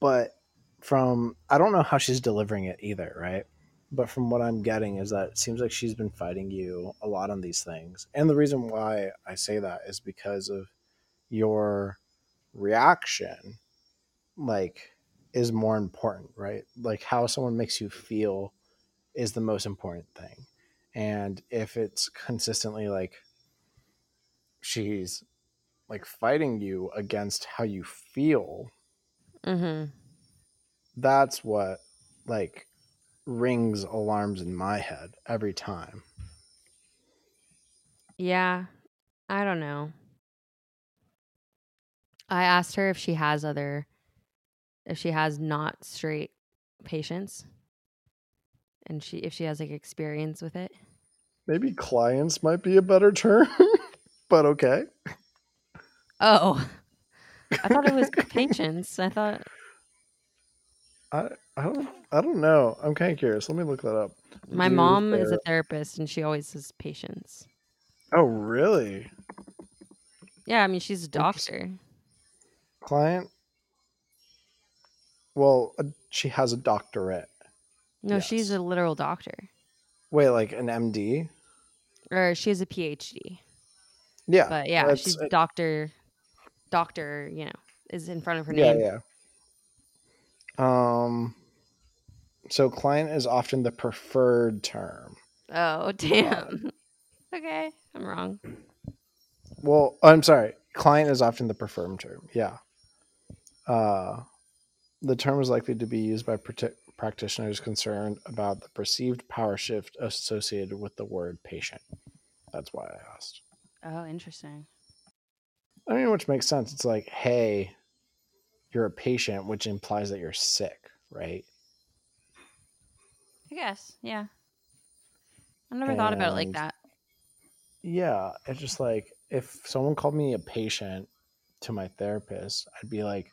But from I don't know how she's delivering it either, right? but from what I'm getting is that it seems like she's been fighting you a lot on these things. And the reason why I say that is because of your reaction like is more important, right? Like how someone makes you feel is the most important thing. And if it's consistently like she's like fighting you against how you feel, mm-hmm. that's what like rings alarms in my head every time. Yeah. I don't know. I asked her if she has other if she has not straight patients and she if she has like experience with it. Maybe clients might be a better term, but okay. Oh. I thought it was patients. I thought I I don't I don't know. I'm kind of curious. Let me look that up. my Do mom is a therapist and she always says patients. Oh, really? Yeah, I mean she's a doctor. Client? Well, uh, she has a doctorate. No, she's a literal doctor. Wait, like an MD? Or she has a PhD. Yeah. But yeah, she's uh, doctor doctor, you know, is in front of her yeah, name. yeah. Yeah. Um so client is often the preferred term. Oh, damn. okay, I'm wrong. Well, I'm sorry. Client is often the preferred term. Yeah. Uh, the term is likely to be used by practi- practitioners concerned about the perceived power shift associated with the word patient. That's why I asked. Oh, interesting. I mean, which makes sense. It's like, hey, you're a patient, which implies that you're sick, right? I guess, yeah. I never thought about it like that. Yeah. It's just like if someone called me a patient to my therapist, I'd be like,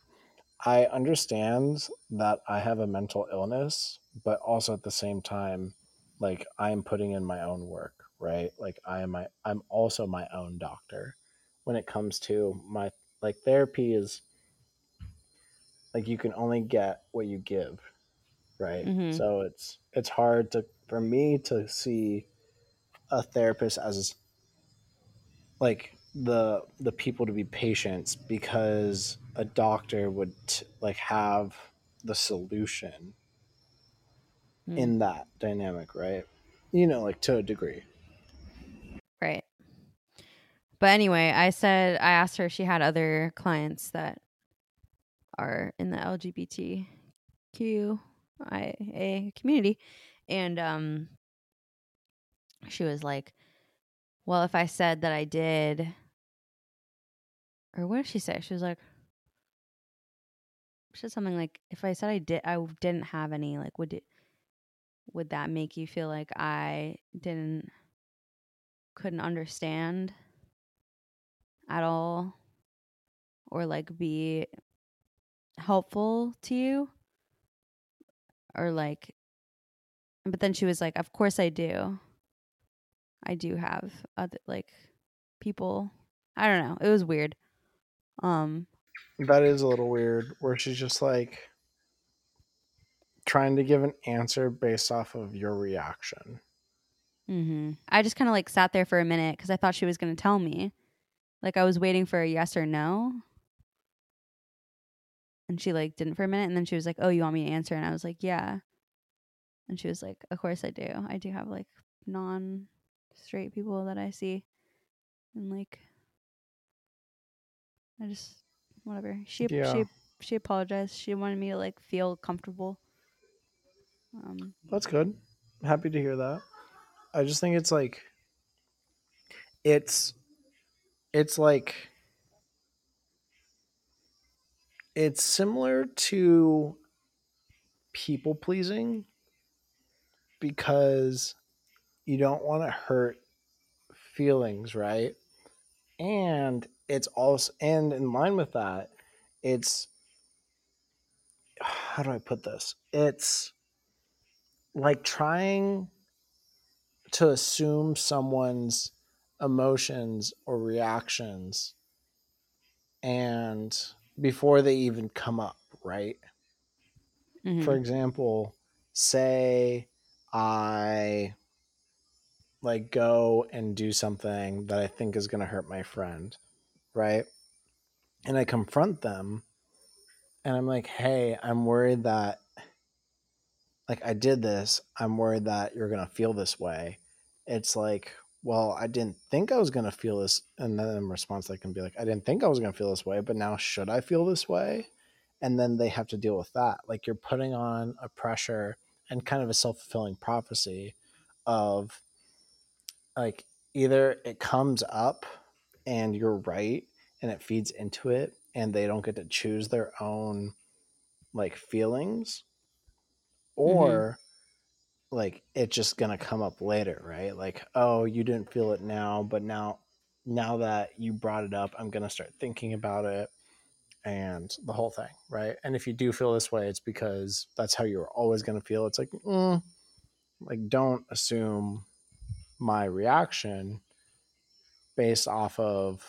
I understand that I have a mental illness, but also at the same time, like I'm putting in my own work, right? Like I am my I'm also my own doctor. When it comes to my like therapy is like you can only get what you give, right? Mhm. So it's it's hard to for me to see a therapist as like the the people to be patients because a doctor would t- like have the solution Hmm. in that dynamic right you know like to a degree Right. But anyway, I said I asked her if she had other clients that are in the LGBTQIA community, and um, she was like, "Well, if I said that I did." Or what did she say? She was like, said something like, "If I said I did, I didn't have any. Like, would it, would that make you feel like I didn't, couldn't understand at all, or like be helpful to you, or like?" But then she was like, "Of course I do. I do have other like people. I don't know. It was weird. Um, That is a little weird, where she's just like trying to give an answer based off of your reaction. Mm-hmm. I just kind of like sat there for a minute because I thought she was going to tell me. Like I was waiting for a yes or no. And she like didn't for a minute. And then she was like, Oh, you want me to answer? And I was like, Yeah. And she was like, Of course I do. I do have like non straight people that I see. And like, I just, whatever. She, Yeah. she, she apologized. She wanted me to like feel comfortable. Um, That's good. Happy to hear that. I just think it's like it's it's like it's similar to people pleasing because you don't want to hurt feelings, right? And it's also and in line with that, it's how do I put this? It's like trying to assume someone's emotions or reactions and before they even come up, right? mhm. For example, say I like go and do something that I think is going to hurt my friend, right? And I confront them and I'm like, "Hey, I'm worried that like I did this. I'm worried that you're going to feel this way." It's like, "Well, I didn't think I was going to feel this." And then in response I can be like, "I didn't think I was going to feel this way, but now should I feel this way?" And then they have to deal with that. Like you're putting on a pressure and kind of a self-fulfilling prophecy of like either it comes up and you're right and it feeds into it and they don't get to choose their own like feelings or like it's just gonna come up later right? Like oh you didn't feel it now but now now that you brought it up i'm gonna start thinking about it and the whole thing right? And if you do feel this way it's because that's how you're always gonna feel. It's like mm, like don't assume my reaction based off of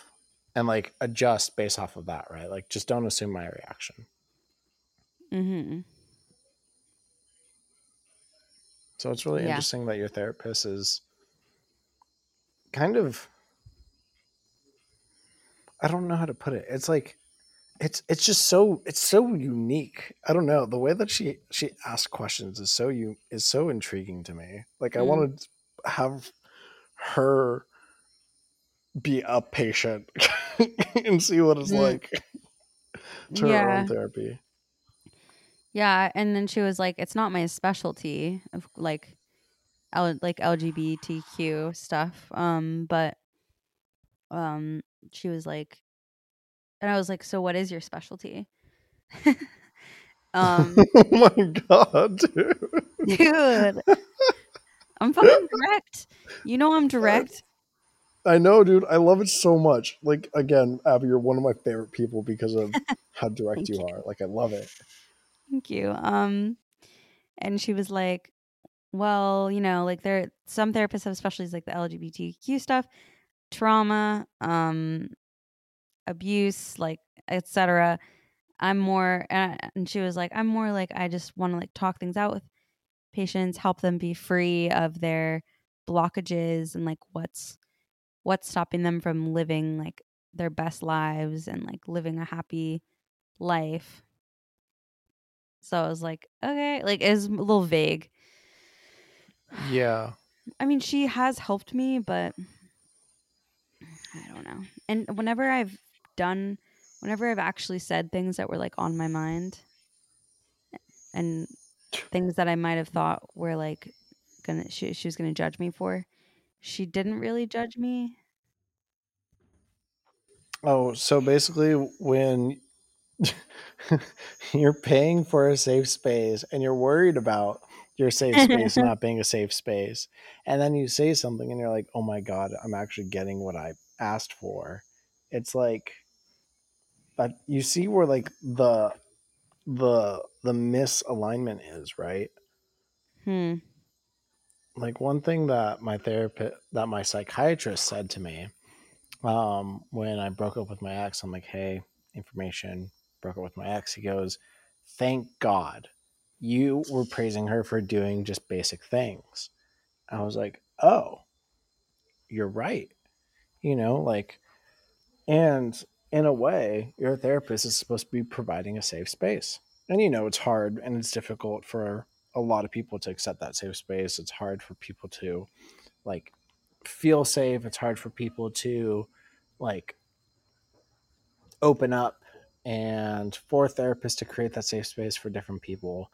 and like adjust based off of that right like just don't assume my reaction Mm-hmm. so it's really Yeah. interesting that your therapist is kind of i don't know how to put it it's like it's it's just so it's so unique i don't know the way that she she asks questions is so you is so intriguing to me like i Mm. want to have her be a patient and see what it's Mm. like to her Yeah. own therapy Yeah, and then she was like, "It's not my specialty of like, L- like LGBTQ stuff." Um, but um, she was like, and I was like, "So what is your specialty?" um, oh my god dude dude, I'm fucking direct. You know I'm direct. I know, dude. I love it so much. Like again, Abbie, you're one of my favorite people because of how direct you you. are. Like I love it. Thank you. Um, and she was like, "Well, you know, like there some therapists have specialties like the LGBTQ stuff, trauma, um, abuse, like etc. I'm more." And, and she was like, "I'm more like I just want to like talk things out with patients, help them be free of their blockages and like what's what's stopping them from living like their best lives and like living a happy life." So I was like, okay, like it's a little vague. Yeah. I mean, she has helped me, but I don't know. And whenever I've done, whenever I've actually said things that were like on my mind, and things that I might have thought were like gonna she, she was gonna judge me for, she didn't really judge me. Oh, so basically, when you're paying for a safe space and you're worried about your safe space not being a safe space, and then you say something and you're like, "Oh my god, I'm actually getting what I asked for." It's like, but you see where like the the the misalignment is, right? Hmm. Like one thing that my therapist, that my psychiatrist said to me, um, when I broke up with my ex, I'm like, "Hey, information broke up with my ex." He goes, "Thank God, you were praising her for doing just basic things." I was like, "Oh, you're right." You know, like, and in a way, your therapist is supposed to be providing a safe space. And you know, it's hard and it's difficult for a lot of people to accept that safe space. It's hard for people to like feel safe. It's hard for people to like open up and for therapists to create that safe space for different people.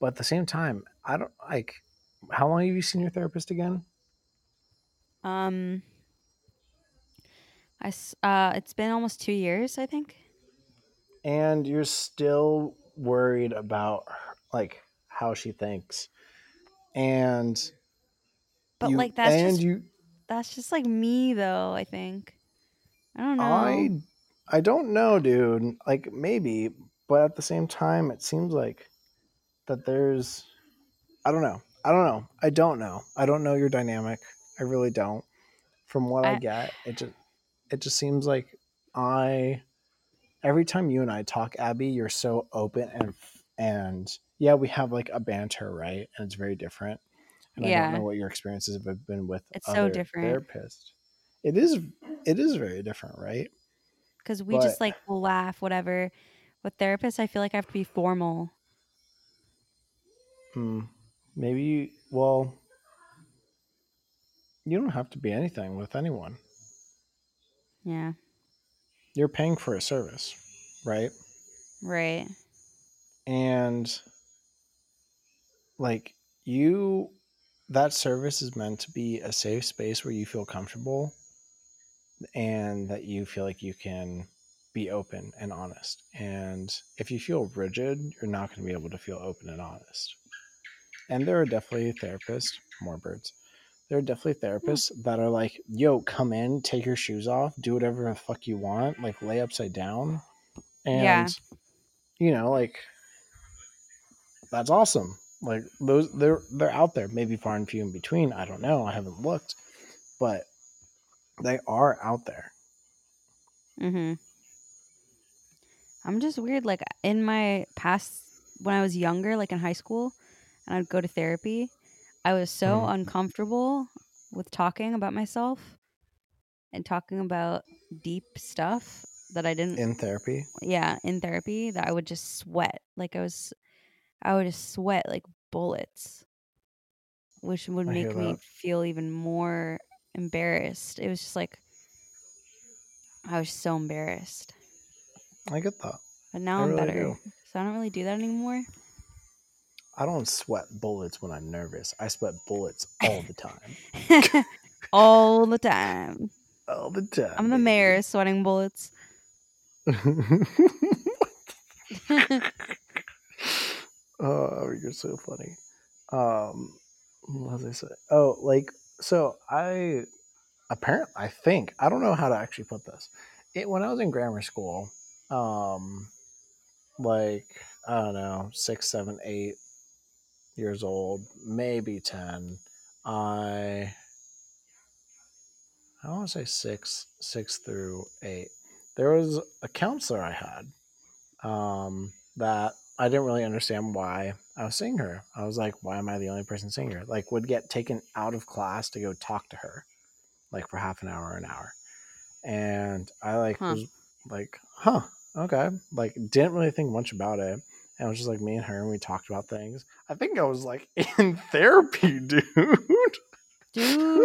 But at the same time, I don't like how long have you seen your therapist again? Um. I s- uh, it's been almost two years, I think. And you're still worried about her, like how she thinks. And But you like that's and just you that's just like me though. I think. I don't know. I I don't know, dude. Like maybe, but at the same time it seems like that there's I don't know. I don't know. I don't know. I don't know your dynamic. I really don't. From what I, I- get, it just it just seems like I every time you and I talk, Abbie, you're so open and and yeah, we have like a banter, right? And it's very different. And I don't know what your experiences have been with It's so different. therapists. It is it is very different, right? because we just like laugh, whatever. With therapists, I feel like I have to be formal. Hmm. Maybe you, well, you don't have to be anything with anyone. Yeah, You're paying for a service, right? right. And like you that service is meant to be a safe space where you feel comfortable and that you feel like you can be open and honest. And if you feel rigid, you're not going to be able to feel open and honest. And there are definitely therapists, more birds. There are definitely hmm. therapists that are like, yo, come in, take your shoes off, do whatever the fuck you want, like lay upside down. And, Yeah. you know, like, that's awesome. Like those, they're they're out there. Maybe far and few in between. I don't know. I haven't looked, but they are out there. Mm-hmm. I'm just weird. Like in my past, when I was younger, like in high school, and I'd go to therapy, I was so Mhm. uncomfortable with talking about myself and talking about deep stuff that I didn't. in therapy. yeah, in therapy, that I would just sweat. Like I was, I would just sweat like bullets, which would I make me feel even more embarrassed. It was just like I was so embarrassed. I get that. But now I I'm really better. do. So I don't really do that anymore. I don't sweat bullets when I'm nervous. I sweat bullets all the time. All the time. all the time. I'm the mayor sweating bullets. oh, you're so funny. Um, what was I say? Oh, like so. I apparently I think I don't know how to actually put this. It when I was in grammar school, um, like I don't know, six, seven, eight years old, maybe ten. I I want to say six, six through eight. There was a counselor I had um, that I didn't really understand why I was seeing her. I was like, why am I the only person seeing her? Like, would get taken out of class to go talk to her, like for half an hour or an hour. And I like Huh. was like, huh, okay. Like, didn't really think much about it. And it was just like me and her, and we talked about things. I think I was like in therapy, dude. Dude.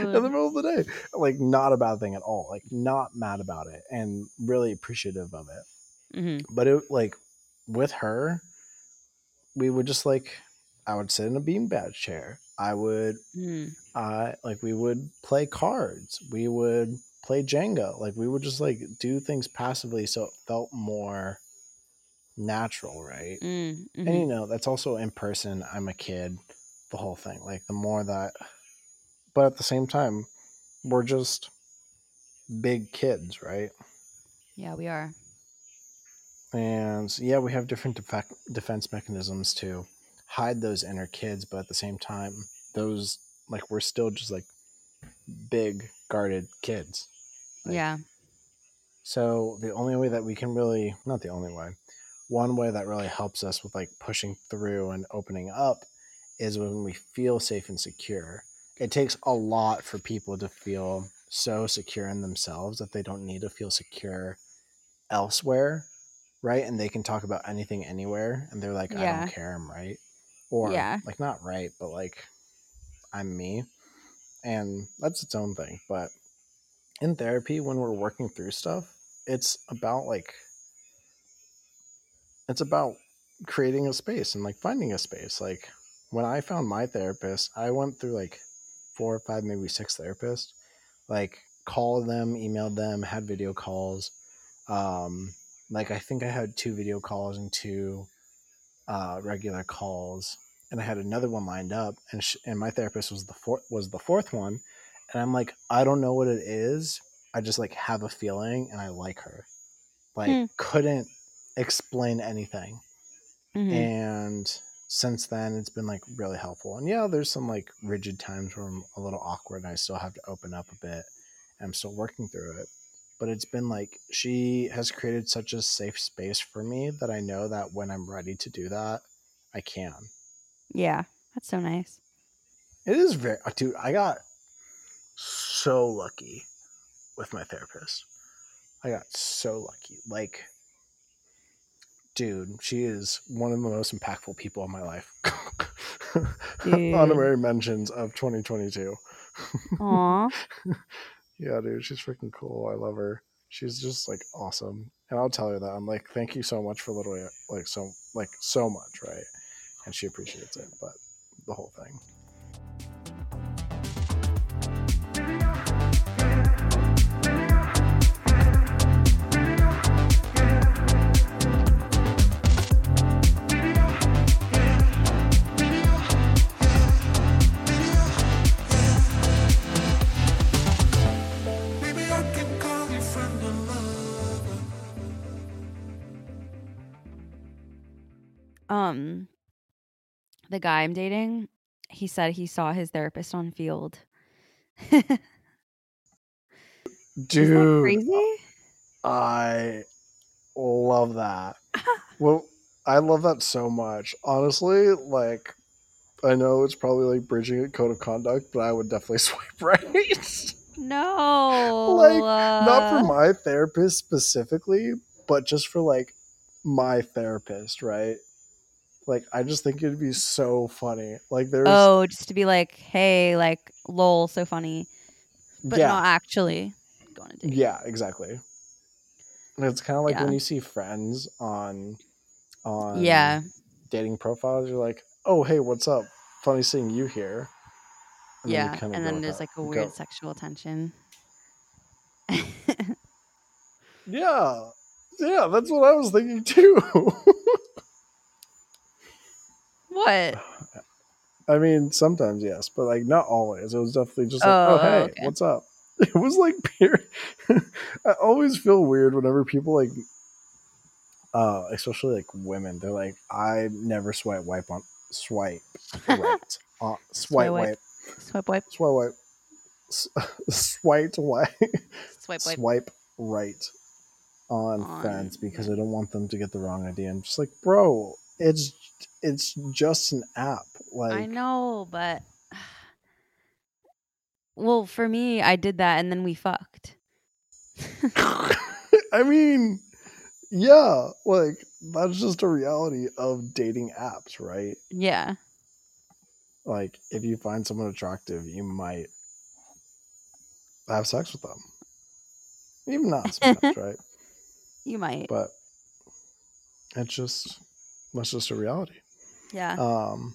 in the middle of the day. Like, not a bad thing at all. Like, not mad about it and really appreciative of it. hmm But it, like, with her, we would just, like, I would sit in a beanbag chair. I would, Mm. uh, like, we would play cards. We would play Jenga. Like, we would just, like, do things passively so it felt more natural, right? Mm. and mhm. you know that's also in person i'm a kid the whole thing like the more that but at the same time we're just big kids right Yeah, we are. And yeah we have different defec- defense mechanisms to hide those inner kids but at the same time those like we're still just like big guarded kids Like, yeah. So the only way that we can really, not the only way, one way that really helps us with like pushing through and opening up is when we feel safe and secure. It takes a lot for people to feel so secure in themselves that they don't need to feel secure elsewhere, right? And they can talk about anything anywhere and they're like, I don't care, I'm right. Or Yeah. like not right, but like I'm me. And that's its own thing. But in therapy, when we're working through stuff, it's about like it's about creating a space and like finding a space. Like when I found my therapist, I went through like four or five, maybe six therapists. Like called them, emailed them, had video calls. Um, like I think I had two video calls and two uh, regular calls, and I had another one lined up, and sh- and my therapist was the fourth was the fourth one, and I'm like, I don't know what it is. I just like have a feeling, and I like her. Like Hmm. couldn't explain anything, Mhm. and since then it's been like really helpful. And yeah, there's some like rigid times where I'm a little awkward, and I still have to open up a bit. And I'm still working through it but it's been like she has created such a safe space for me that I know that when I'm ready to do that, I can. Yeah. That's so nice. It is very, uh, dude. I got so lucky with my therapist. I got so lucky. Like, dude, she is one of the most impactful people in my life. Honorary mentions of 2022. Aw. Yeah, dude, she's freaking cool. I love her. She's just like awesome. And I'll tell her that. I'm like, thank you so much for literally like so like so much, right? And she appreciates it, but the whole thing. Um, the guy I'm dating, he said he saw his therapist on Feeld. Dude, crazy? I love that. well, I love that so much. Honestly, like I know it's probably like bridging a code of conduct, but I would definitely swipe right. No, Like, not for uh, my therapist specifically, but just for like my therapist, right? Like I just think it'd be so funny. Like there's Oh, just to be like, hey, like, lol, so funny, but yeah, not actually going to date. yeah, exactly. And it's kind of like when you see friends on on Yeah, dating profiles, you're like, "Oh, hey, what's up? Funny seeing you here." And then yeah, kinda and then there's that- like a go- weird sexual tension. Yeah, yeah, that's what I was thinking too. what? I mean, sometimes yes, but like not always. It was definitely just like, oh, Oh, hey, okay. what's up? It was like. I always feel weird whenever people like, uh, especially like women. They're like, I never swipe wipe on swipe right, uh, swipe Swipe wipe. wipe, Swipe wipe, swipe wipe, swipe wipe, swipe wipe. swipe right on, On- friends because I don't want them to get the wrong idea. I'm just like, bro, it's it's just an app. Like I know, but well, for me, I did that, and then we fucked. I mean, yeah, like that's just a reality of dating apps, right? Yeah, like if you find someone attractive, you might have sex with them. Even not so much, right? You might. But it's just that's just a reality. yeah. Um,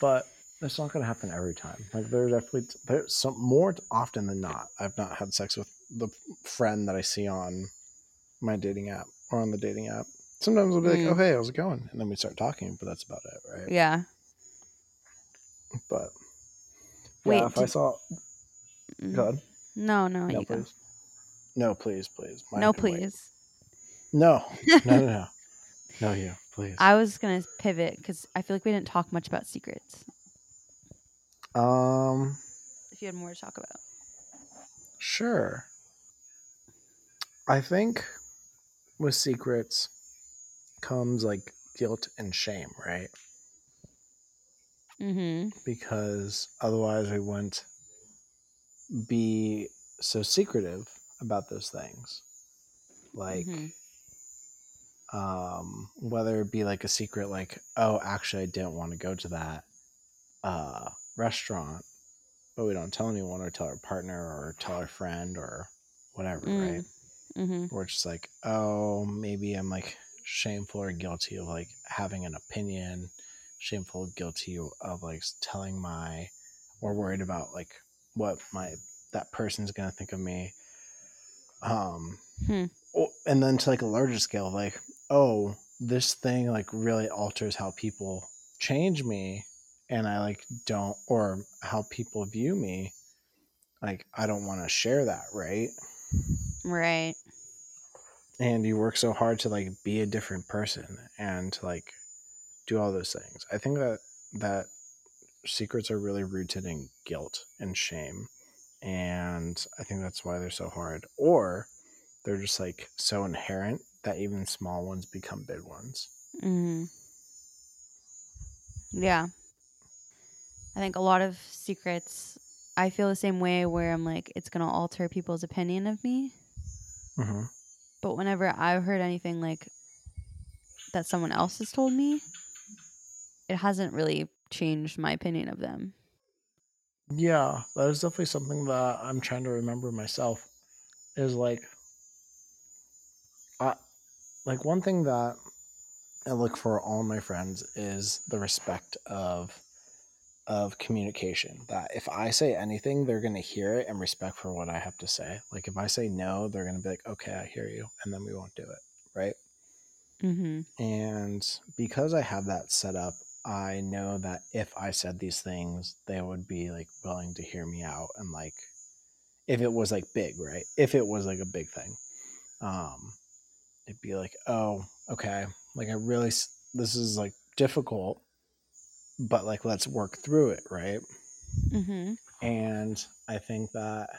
but it's not going to happen every time. Like there's definitely there's some more often than not. I've not had sex with the friend that I see on my dating app or on the dating app. Sometimes I'll be like, Mm. "Oh hey, how's it going?" And then we start talking, but that's about it, right? yeah. But Wait, yeah, if I saw, Mm. go. No, no, No, you go. please. No, please, please. Mine No, can wait. please. No, no, no, no. No, you, please. I was gonna pivot because I feel like we didn't talk much about secrets. um, If you had more to talk about. sure. I think with secrets comes like guilt and shame, right? Mm-hmm. Because otherwise we wouldn't be so secretive about those things. Like, Mhm. Um, whether it be like a secret, like, oh, actually, I didn't want to go to that uh, restaurant, but we don't tell anyone or tell our partner or tell our friend or whatever, Mm. right? Mm-hmm. We're just like, oh, maybe I'm like shameful or guilty of like having an opinion, shameful, guilty of like telling my, or worried about like what my that person's gonna think of me. Um, Hmm. and then to like a larger scale, like, oh, this thing like really alters how people change me, and I like don't, or how people view me. Like, I don't want to share that, right? Right. and you work so hard to like be a different person and to like do all those things i think that that secrets are really rooted in guilt and shame and i think that's why they're so hard or they're just like so inherent that even small ones become big ones Mm-hmm. Yeah. I think a lot of secrets, I feel the same way where I'm like, it's going to alter people's opinion of me. mm-hmm. But whenever I've heard anything like that someone else has told me, it hasn't really changed my opinion of them. yeah that is definitely something that i'm trying to remember myself is like I, like one thing that I look for all my friends is the respect of of communication. That if I say anything, they're gonna hear it and respect for what I have to say. Like if I say no, they're gonna be like, "Okay, I hear you," and then we won't do it, right? Mm-hmm. And because I have that set up, I know that if I said these things, they would be like willing to hear me out and like if it was like big, right? If it was like a big thing. Um it'd be like, "Oh, okay. Like I really this is like difficult, but like let's work through it, right?" Mm-hmm. And I think that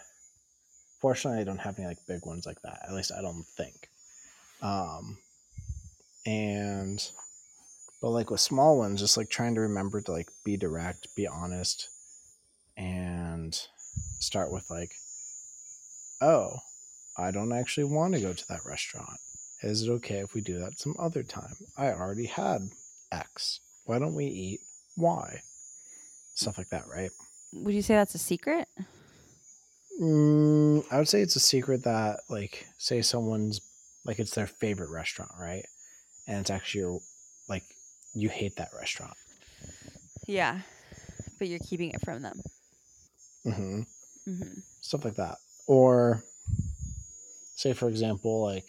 fortunately I don't have any like big ones like that. At least I don't think. Um and but like with small ones, just like trying to remember to like be direct, be honest, and start with like, oh, I don't actually want to go to that restaurant. Is it okay if we do that some other time? I already had X. Why don't we eat Y? Stuff like that, right? Would you say that's a secret? Mm, I would say it's a secret that, like, say someone's like it's their favorite restaurant, right? And it's actually your, like you hate that restaurant. Yeah. But you're keeping it from them. hmm Mm-hmm. stuff like that or say for example like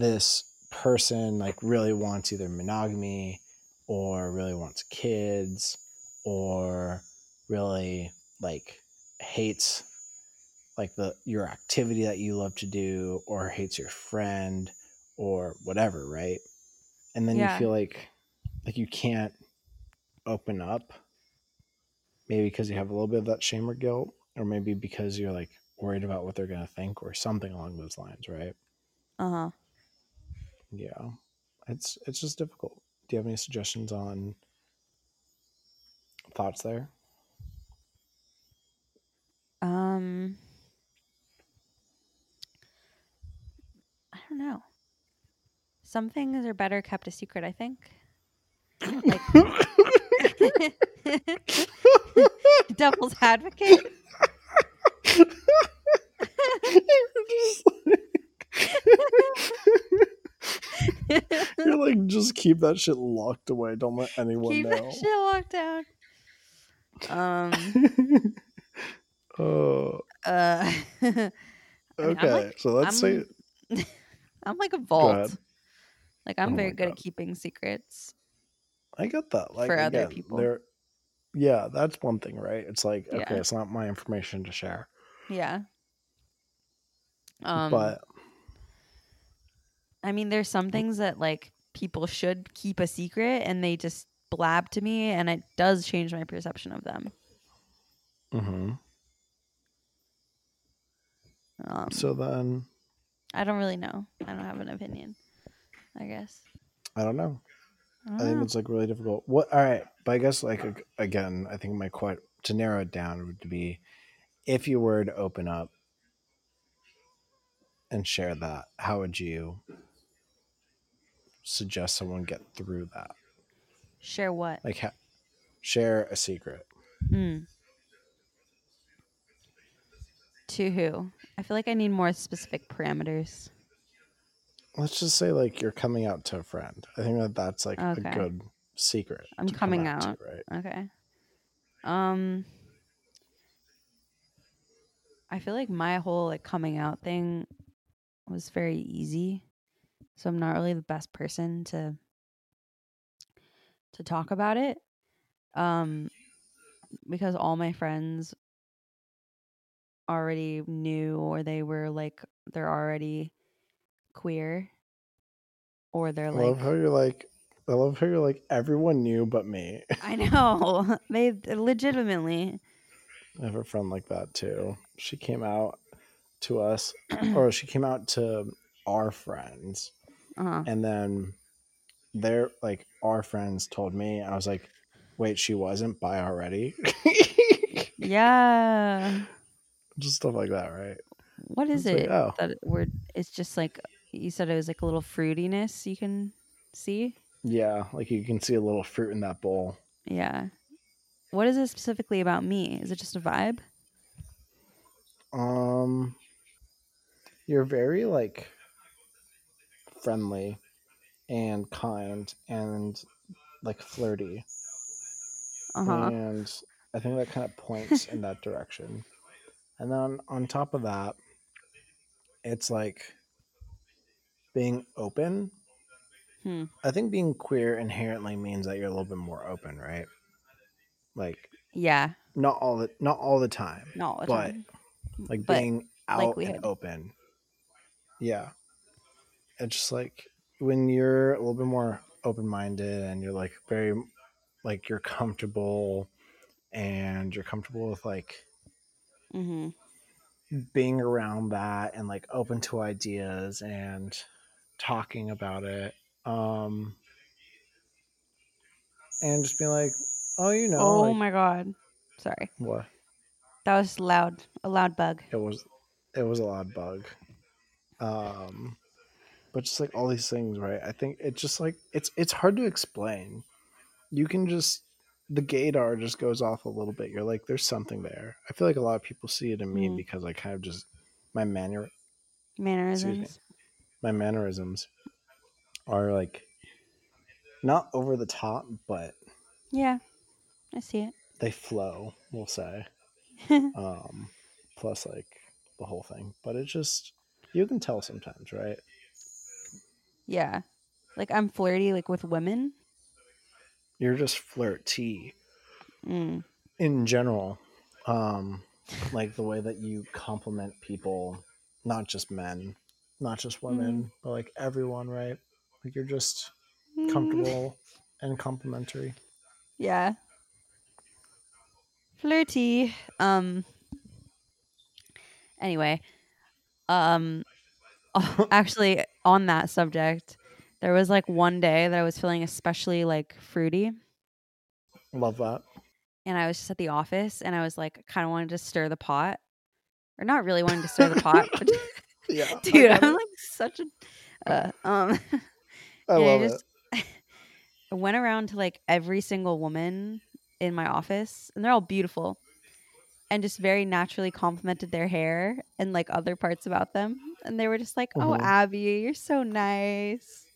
this person like really wants either monogamy or really wants kids or really like hates like the your activity that you love to do or hates your friend or whatever right and then Yeah. you feel like like you can't open up maybe because you have a little bit of that shame or guilt or maybe because you're like worried about what they're going to think or something along those lines right Uh-huh. Yeah it's it's just difficult do you have any suggestions on thoughts there Um I don't know. Some things are better kept a secret, I think. Like Devil's advocate. You're like, just keep that shit locked away. Don't let anyone Keep know. that shit locked down. Um. oh, Uh. I mean, okay. like- so let's say I'm- I'm like a vault. Like I'm Oh very good at keeping secrets. I get that. Like for other again, people. There, yeah, that's one thing, right? It's like Yeah. okay, it's not my information to share, Yeah. Um. but I mean, there's some things that like people should keep a secret, and they just blab to me, and it does change my perception of them. mhm. Um, so then I don't really know. I don't have an opinion. I guess. I don't know. I don't I think know. it's like really difficult. What? All right, but I guess like again, I think my quite to narrow it down would be if you were to open up and share that, how would you suggest someone get through that? Share what? Like, ha- share a secret. Mm. To who? I feel like I need more specific parameters. Let's just say like you're coming out to a friend. I think that that's like Okay. a good secret. I'm to coming to, out. right? Okay. Um I feel like my whole like coming out thing was very easy. So I'm not really the best person to to talk about it. Um because all my friends already knew or they were like they're already queer or they're I like love how you're like. I love how you're like everyone knew but me. I know. They legitimately I have a friend like that too. She came out to us, or she came out to our friends, uh and then their like our friends told me. I was like, "Wait, she wasn't bi already?" Yeah. Just stuff like that, right? What is It's like, it oh. that where it's just like you said it was like a little fruitiness you can see? Yeah, like you can see a little fruit in that bowl. Yeah. What is it specifically about me? Is it just a vibe? Um, you're very like friendly and kind and like flirty. Uh-huh. and I think that kind of points in that direction. And then on top of that, it's like being open. Hmm. I think being queer inherently means that you're a little bit more open, right? Like Yeah. not all the not all the time, Not all the but time. like But being out likelihood. and open. Yeah. It's just like when you're a little bit more open minded and you're like very like you're comfortable and you're comfortable with like Mm-hmm. being around that and like open to ideas and talking about it. Um and just being like, oh, you know, oh like, my god. Sorry. what? That was loud. A loud bug. It was it was a loud bug. Um but just like all these things, right? I think it's just like it's it's hard to explain. You can just the gaydar just goes off a little bit. You're like, there's something there. I feel like a lot of people see it in me Mm. because I kind of just my manner Mannerisms. my mannerisms are like not over the top, but Yeah. I see it. they flow, we'll say. um plus like the whole thing. But it's just you can tell sometimes, right? Yeah. Like I'm flirty like with women. You're just flirty Mm. in general. Um like the way that you compliment people, not just men, not just women, but like everyone, right? Like you're just Mm. comfortable and complimentary. Yeah. Flirty. Um anyway, um actually on that subject, there was like one day that I was feeling especially like fruity Love that. and I was just at the office and I was like kind of wanted to stir the pot. Or not really wanting to stir the pot, but Yeah. Dude, I'm it. like such a uh, um I love I it. just I went around to like every single woman in my office, and they're all beautiful, and just very naturally complimented their hair and like other parts about them, and they were just like, "Oh, Mhm. Abbie, you're so nice,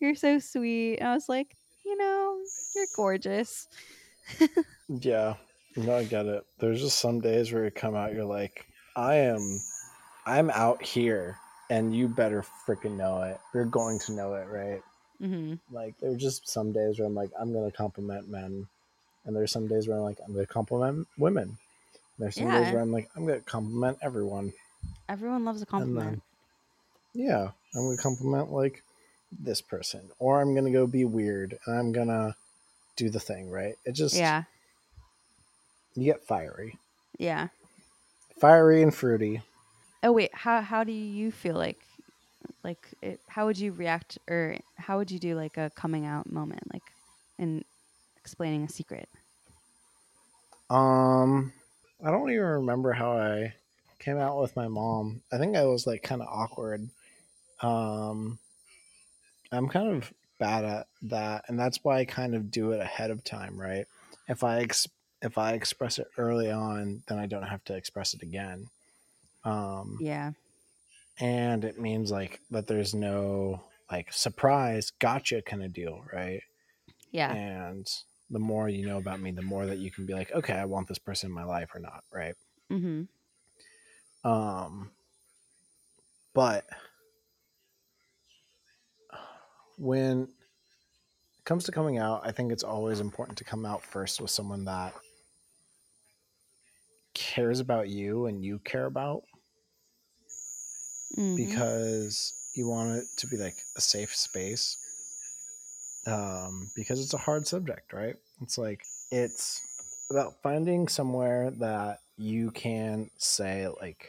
you're so sweet." And I was like, "You know, you're gorgeous." Yeah, no, I get it. There's just some days where you come out, you're like, I am, I'm out here, and you better freaking know it. You're going to know it, right? hmm Like, there's just some days where I'm like, I'm gonna compliment men, and there's some days where I'm like, I'm gonna compliment women. There's some days where I'm like, I'm gonna compliment everyone. Everyone loves a compliment. Yeah, I'm gonna compliment like this person, or I'm gonna go be weird, and I'm gonna do the thing, right? It just, yeah, you get fiery, yeah. fiery and fruity. Oh wait, how how do you feel like like it, how would you react or how would you do like a coming out moment like in explaining a secret? Um, I don't even remember how I came out with my mom. I think I was like kind of awkward. Um, I'm kind of bad at that, and that's why I kind of do it ahead of time, right? If I ex- if I express it early on, then I don't have to express it again. Um, Yeah. and it means like that there's no like surprise gotcha kind of deal, right? Yeah. And the more you know about me, the more that you can be like, okay, I want this person in my life or not, right? Mhm. Um, but when it comes to coming out, I think it's always important to come out first with someone that cares about you and you care about Mhm. because you want it to be like a safe space. Um, because it's a hard subject, right? It's like it's about finding somewhere that you can say like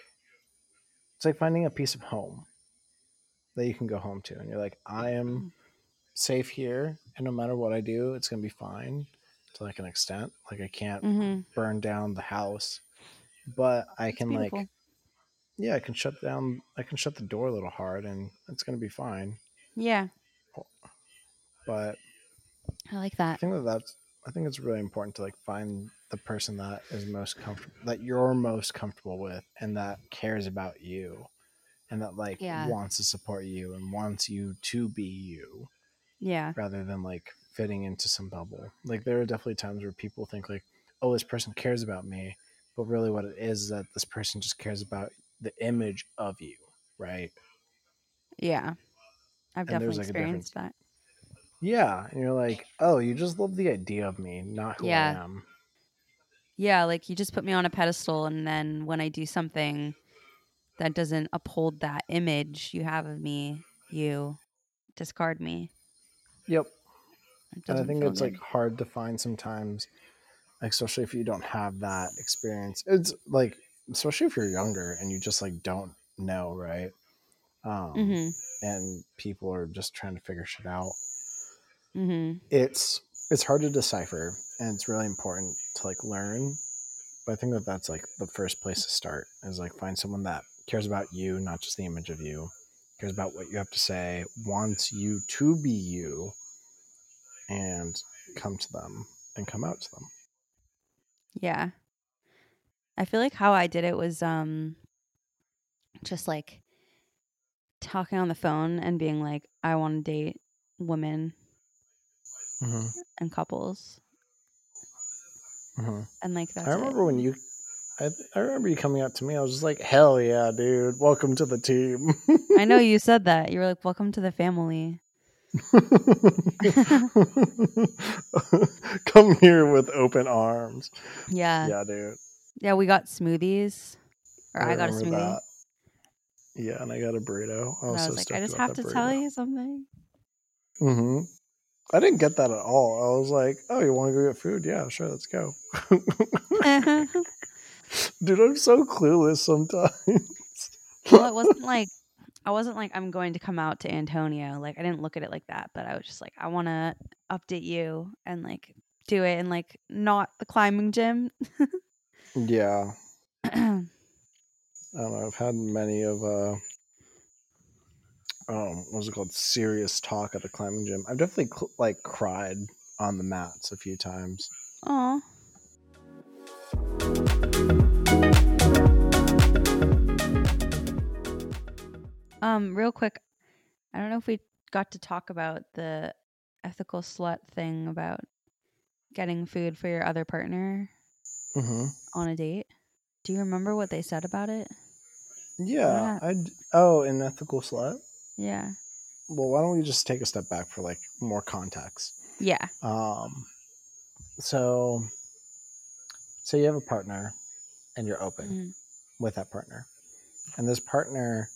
it's like finding a piece of home that you can go home to and you're like i am safe here and no matter what i do it's going to be fine to like an extent like i can't Mhm. burn down the house but i can like yeah i can shut down i can shut the door a little hard and it's going to be fine Yeah. but I like i that. think that that's i think it's really important to like find the person that is most comfortable that you're most comfortable with and that cares about you and that like Yeah. wants to support you and wants you to be you Yeah. rather than like fitting into some bubble. Like there are definitely times where people think like, "Oh, this person cares about me," but really what it is is that this person just cares about the image of you, right? Yeah. I've And definitely like, experienced that. Yeah, and you're like, "Oh, you just love the idea of me, not who Yeah. I am." Yeah, like you just put me on a pedestal and then when I do something that doesn't uphold that image you have of me, you discard me. Yep. It And I doesn't think feel it's good. like hard to find sometimes, especially if you don't have that experience. It's like especially if you're younger and you just like don't know, right? Um, Mhm. and people are just trying to figure shit out. Mhm. It's it's hard to decipher, and it's really important to like learn. But I think that that's like the first place to start is like find someone that cares about you, not just the image of you, cares about what you have to say, wants you to be you, and come to them and come out to them. Yeah. I feel like how I did it was um just like talking on the phone and being like I want to date women Mm-hmm. and couples Mm-hmm. and like that's I remember it. when you, I, I remember you coming out to me. I was just like, "Hell yeah, dude! Welcome to the team." I know you said that. You were like welcome to the family. Come here with open arms. Yeah. Yeah, dude. Yeah, we got smoothies or I, got a smoothie. that. Yeah, and I got a burrito. I And was, I so like I just have that to tell you something. hmm I didn't get that at all. I was like, "Oh, you want to go get food? Yeah, sure, let's go." Dude, I'm so clueless sometimes. well, it wasn't like I wasn't like I'm going to come out to Antonio. Like I didn't look at it like that, but I was just like I want to update you and like do it in like not the climbing gym. yeah, I don't know. I've had many of uh, um, what was it called? Serious talk at the climbing gym. I've definitely cl- like cried on the mats a few times. Aw. Um, real quick, I don't know if we got to talk about the ethical slut thing about getting food for your other partner hmm on a date. Do you remember what they said about it? Yeah. I oh, an ethical slut. Yeah. Well, why don't we just take a step back for like more context? Yeah. Um, so, so you have a partner, and you're open Mhm. with that partner, and this partner,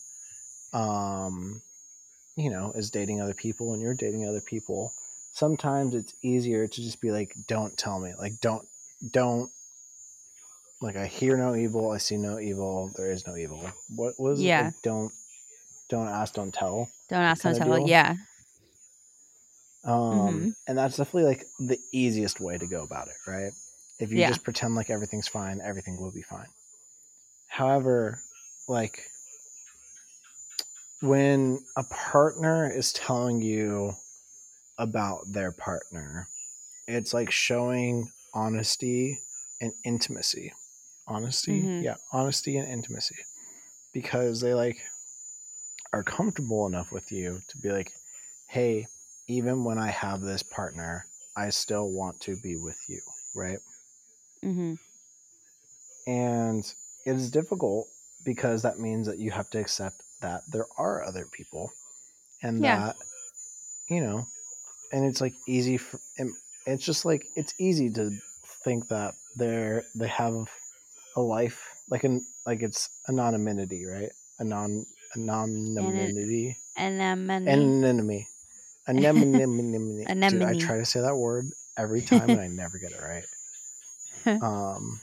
um, you know, is dating other people, and you're dating other people. Sometimes it's easier to just be like, "Don't tell me," like, "Don't, don't." Like I hear no evil, I see no evil. There is no evil. What was it? Yeah. Like, don't, don't ask, don't tell. Don't ask, don't tell. deal? Yeah. Um, Mhm. and that's definitely like the easiest way to go about it, right? If you Yeah. just pretend like everything's fine, everything will be fine. However, like when a partner is telling you about their partner, it's like showing honesty and intimacy. Honesty? Mhm. Yeah, honesty and intimacy. Because they like are comfortable enough with you to be like, hey, even when I have this partner, I still want to be with you, right? Mm-hmm. And it is difficult because that means that you have to accept that there are other people and Yeah. that, you know, and it's like easy for, and it's just like, it's easy to think that they're, they have a life like an, like it's anonymity, right? Anon, anonymity. Anemone. Anemone. Dude, I try to say that word every time and I never get it right. Um,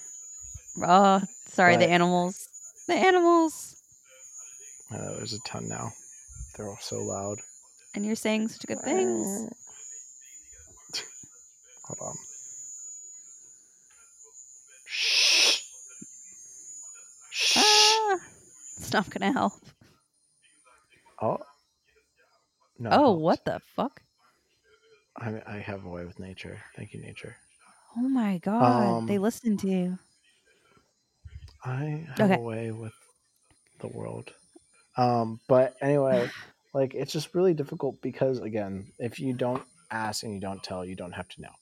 oh, sorry, the animals. The animals. uh, there's a ton now. They're all so loud. And you're saying such good things. Hold on. Shh. Shh. Ah, it's not gonna help. Oh. No. oh, what the fuck? I, I have a way with nature. Thank you, nature. Oh my god, they Um, listen to you. I have Okay. a way with the world. Um, but anyway, like it's just really difficult because again, if you don't ask and you don't tell, you don't have to know.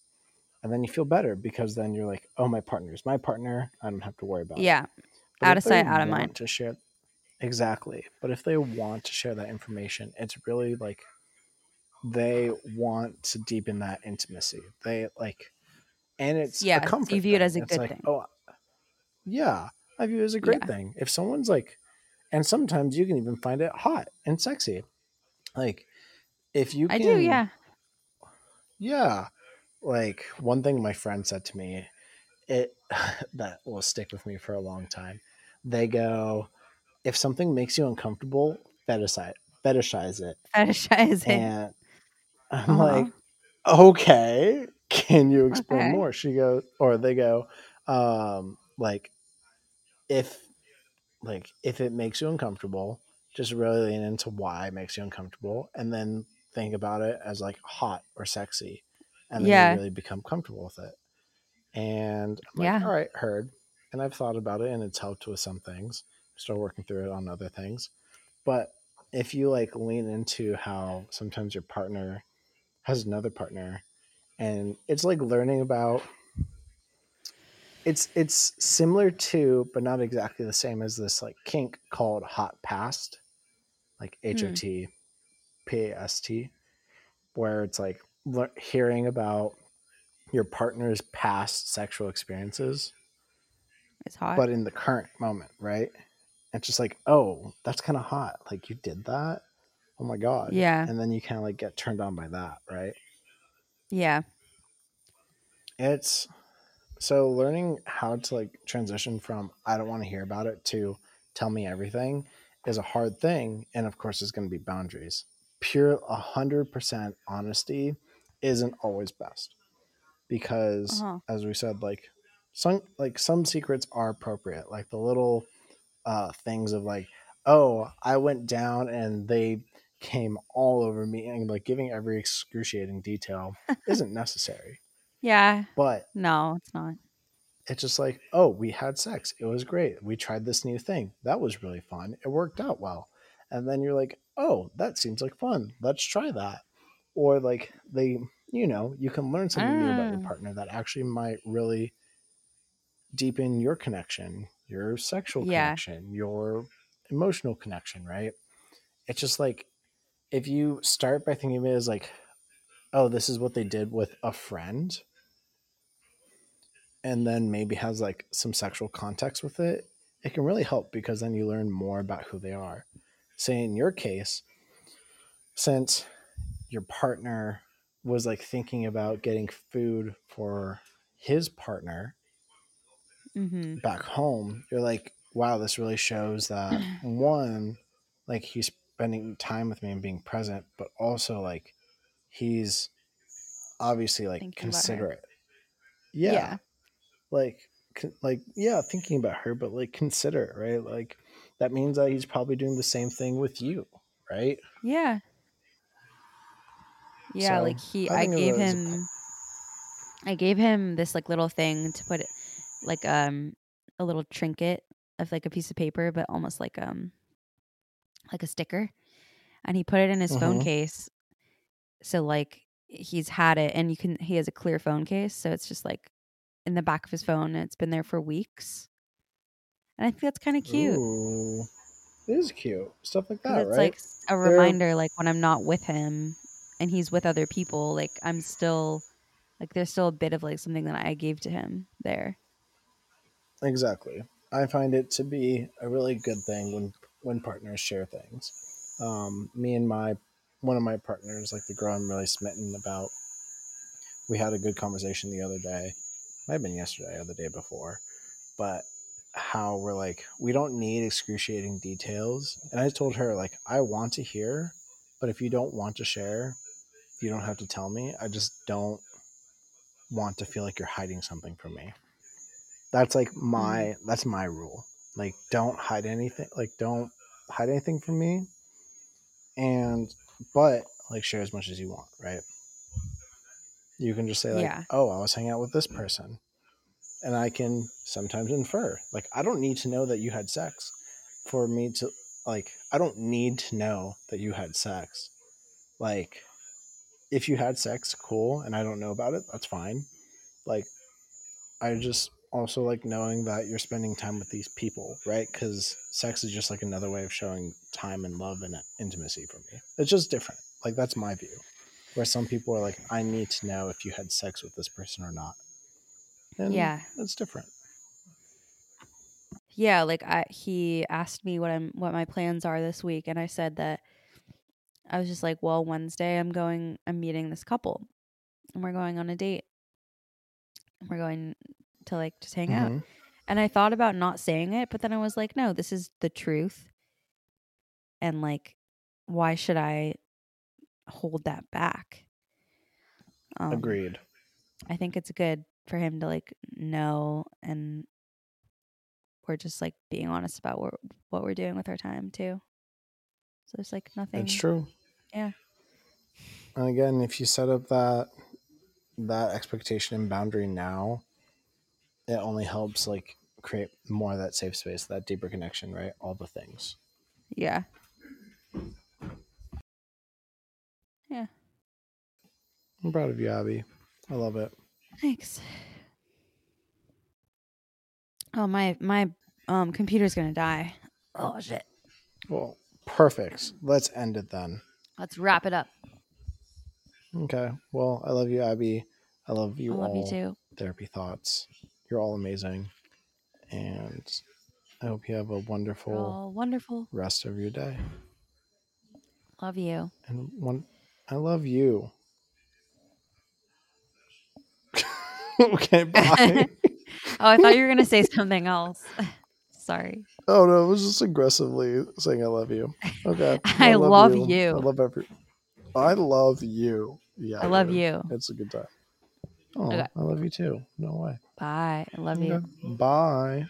And then you feel better because then you're like, oh, my partner is my partner. I don't have to worry about it. Yeah, out of sight, out of mind. To share, exactly. But if they want to share that information, it's really like they want to deepen that intimacy. They like, and it's Yeah, a comfort. you view it as a It's good like, thing. Oh, yeah, I view it as a great Yeah. thing. If someone's like, and sometimes you can even find it hot and sexy. Like, if you, I can, do, yeah. yeah. Like one thing my friend said to me, it that will stick with me for a long time. They go, if something makes you uncomfortable, fetishize fetishize it. Fetishize it. And I'm Uh-huh. like, okay, can you explain Okay. more? She goes, or they go, um, like, if like if it makes you uncomfortable, just really lean into why it makes you uncomfortable, and then think about it as like hot or sexy, and then Yeah. you really become comfortable with it. And I'm like, Yeah. all right, heard. And I've thought about it, and it's helped with some things. Still working through it on other things, but if you like lean into how sometimes your partner has another partner and it's like learning about it's it's similar to but not exactly the same as this like kink called hot past like Hmm. h-o-t p-a-s-t where it's like le- hearing about your partner's past sexual experiences It's hot. but in the current moment right it's just like oh that's kind of hot like you did that oh my god Yeah. and then you kind of like get turned on by that right yeah. it's so learning how to like transition from i don't want to hear about it to tell me everything is a hard thing and of course there's going to be boundaries pure 100% honesty isn't always best because Uh-huh. as we said like some like some secrets are appropriate like the little uh things of like oh i went down and they came all over me and like giving every excruciating detail isn't necessary Yeah. But No, it's not. it's just like, oh, we had sex. It was great. We tried this new thing. That was really fun. It worked out well. And then you're like, oh, that seems like fun. Let's try that. Or like they, you know, you can learn something new about your Ah. partner that actually might really deepen your connection, your sexual Yeah. connection, your emotional connection, right? It's just like if you start by thinking of it as like, oh, this is what they did with a friend, and then maybe has like some sexual context with it, it can really help because then you learn more about who they are. Say in your case, since your partner was like thinking about getting food for his partner Mm-hmm. back home, you're like, wow, this really shows that one, like he's spending time with me and being present, but also like he's obviously like Thinking considerate. Yeah. Yeah. Like, like, yeah, thinking about her, but like considerate, right? Like that means that he's probably doing the same thing with you, right? Yeah. Yeah, So, like he I I gave as a him I gave him this like little thing to put it like um a little trinket of like a piece of paper but almost like um like a sticker and he put it in his phone Mhm. case so like he's had it and you can he has a clear phone case so it's just like in the back of his phone and it's been there for weeks and i think that's kind of cute Ooh, it is cute. Stuff like that, it's right? like s- a They're- reminder like when i'm not with him and he's with other people like i'm still like there's still a bit of like something that i gave to him there Exactly. I find it to be a really good thing when when partners share things. Um, me and my one of my partners, like the girl I'm really smitten about, we had a good conversation the other day. Might have been yesterday or the day before, but how we're like we don't need excruciating details. And I told her like I want to hear, but if you don't want to share, you don't have to tell me. I just don't want to feel like you're hiding something from me. That's like mm-hmm. my that's my rule. Like don't hide anything. Like don't hide anything from me. And but like share as much as you want, right? You can just say like, Yeah. "Oh, I was hanging out with this person." And I can sometimes infer. Like I don't need to know that you had sex for me to like I don't need to know that you had sex. Like if you had sex, cool, and I don't know about it, that's fine. Like I just also like knowing that you're spending time with these people, right? Because sex is just like another way of showing time and love and uh, intimacy for me. It's just different. Like that's my view. Where some people are like, I need to know if you had sex with this person or not. And Yeah. it's different. yeah like i he asked me what i'm what my plans are this week and i said that i was just like well wednesday i'm going i'm meeting this couple and we're going on a date we're going to like just hang out Mhm. and i thought about not saying it but then i was like no this is the truth and like why should i hold that back um, Agreed. I think it's good for him to like know and we're just like being honest about what what we're doing with our time too. So there's like nothing. It's true. Yeah. And again, if you set up that that expectation and boundary now, it only helps like create more of that safe space, that deeper connection, right? All the things. Yeah. Yeah. I'm proud of you, Abbie. I love it. Thanks. Oh my my um computer's gonna die. Oh shit. Well, perfect. Let's end it then. Let's wrap it up. Okay. Well, I love you, Abbie. I love you I love all. you too. Therapy thoughts. You're all amazing. And I hope you have a wonderful wonderful. rest of your day. Love you. And one I love you. okay, bye. Oh, I thought you were gonna say something else. Sorry. oh no, it was just aggressively saying I love you. Okay. I love you. I love every I love you. Yeah. I love dude. you. It's a good time. Oh, Okay. I love you too. No way. Bye. I love you. Bye.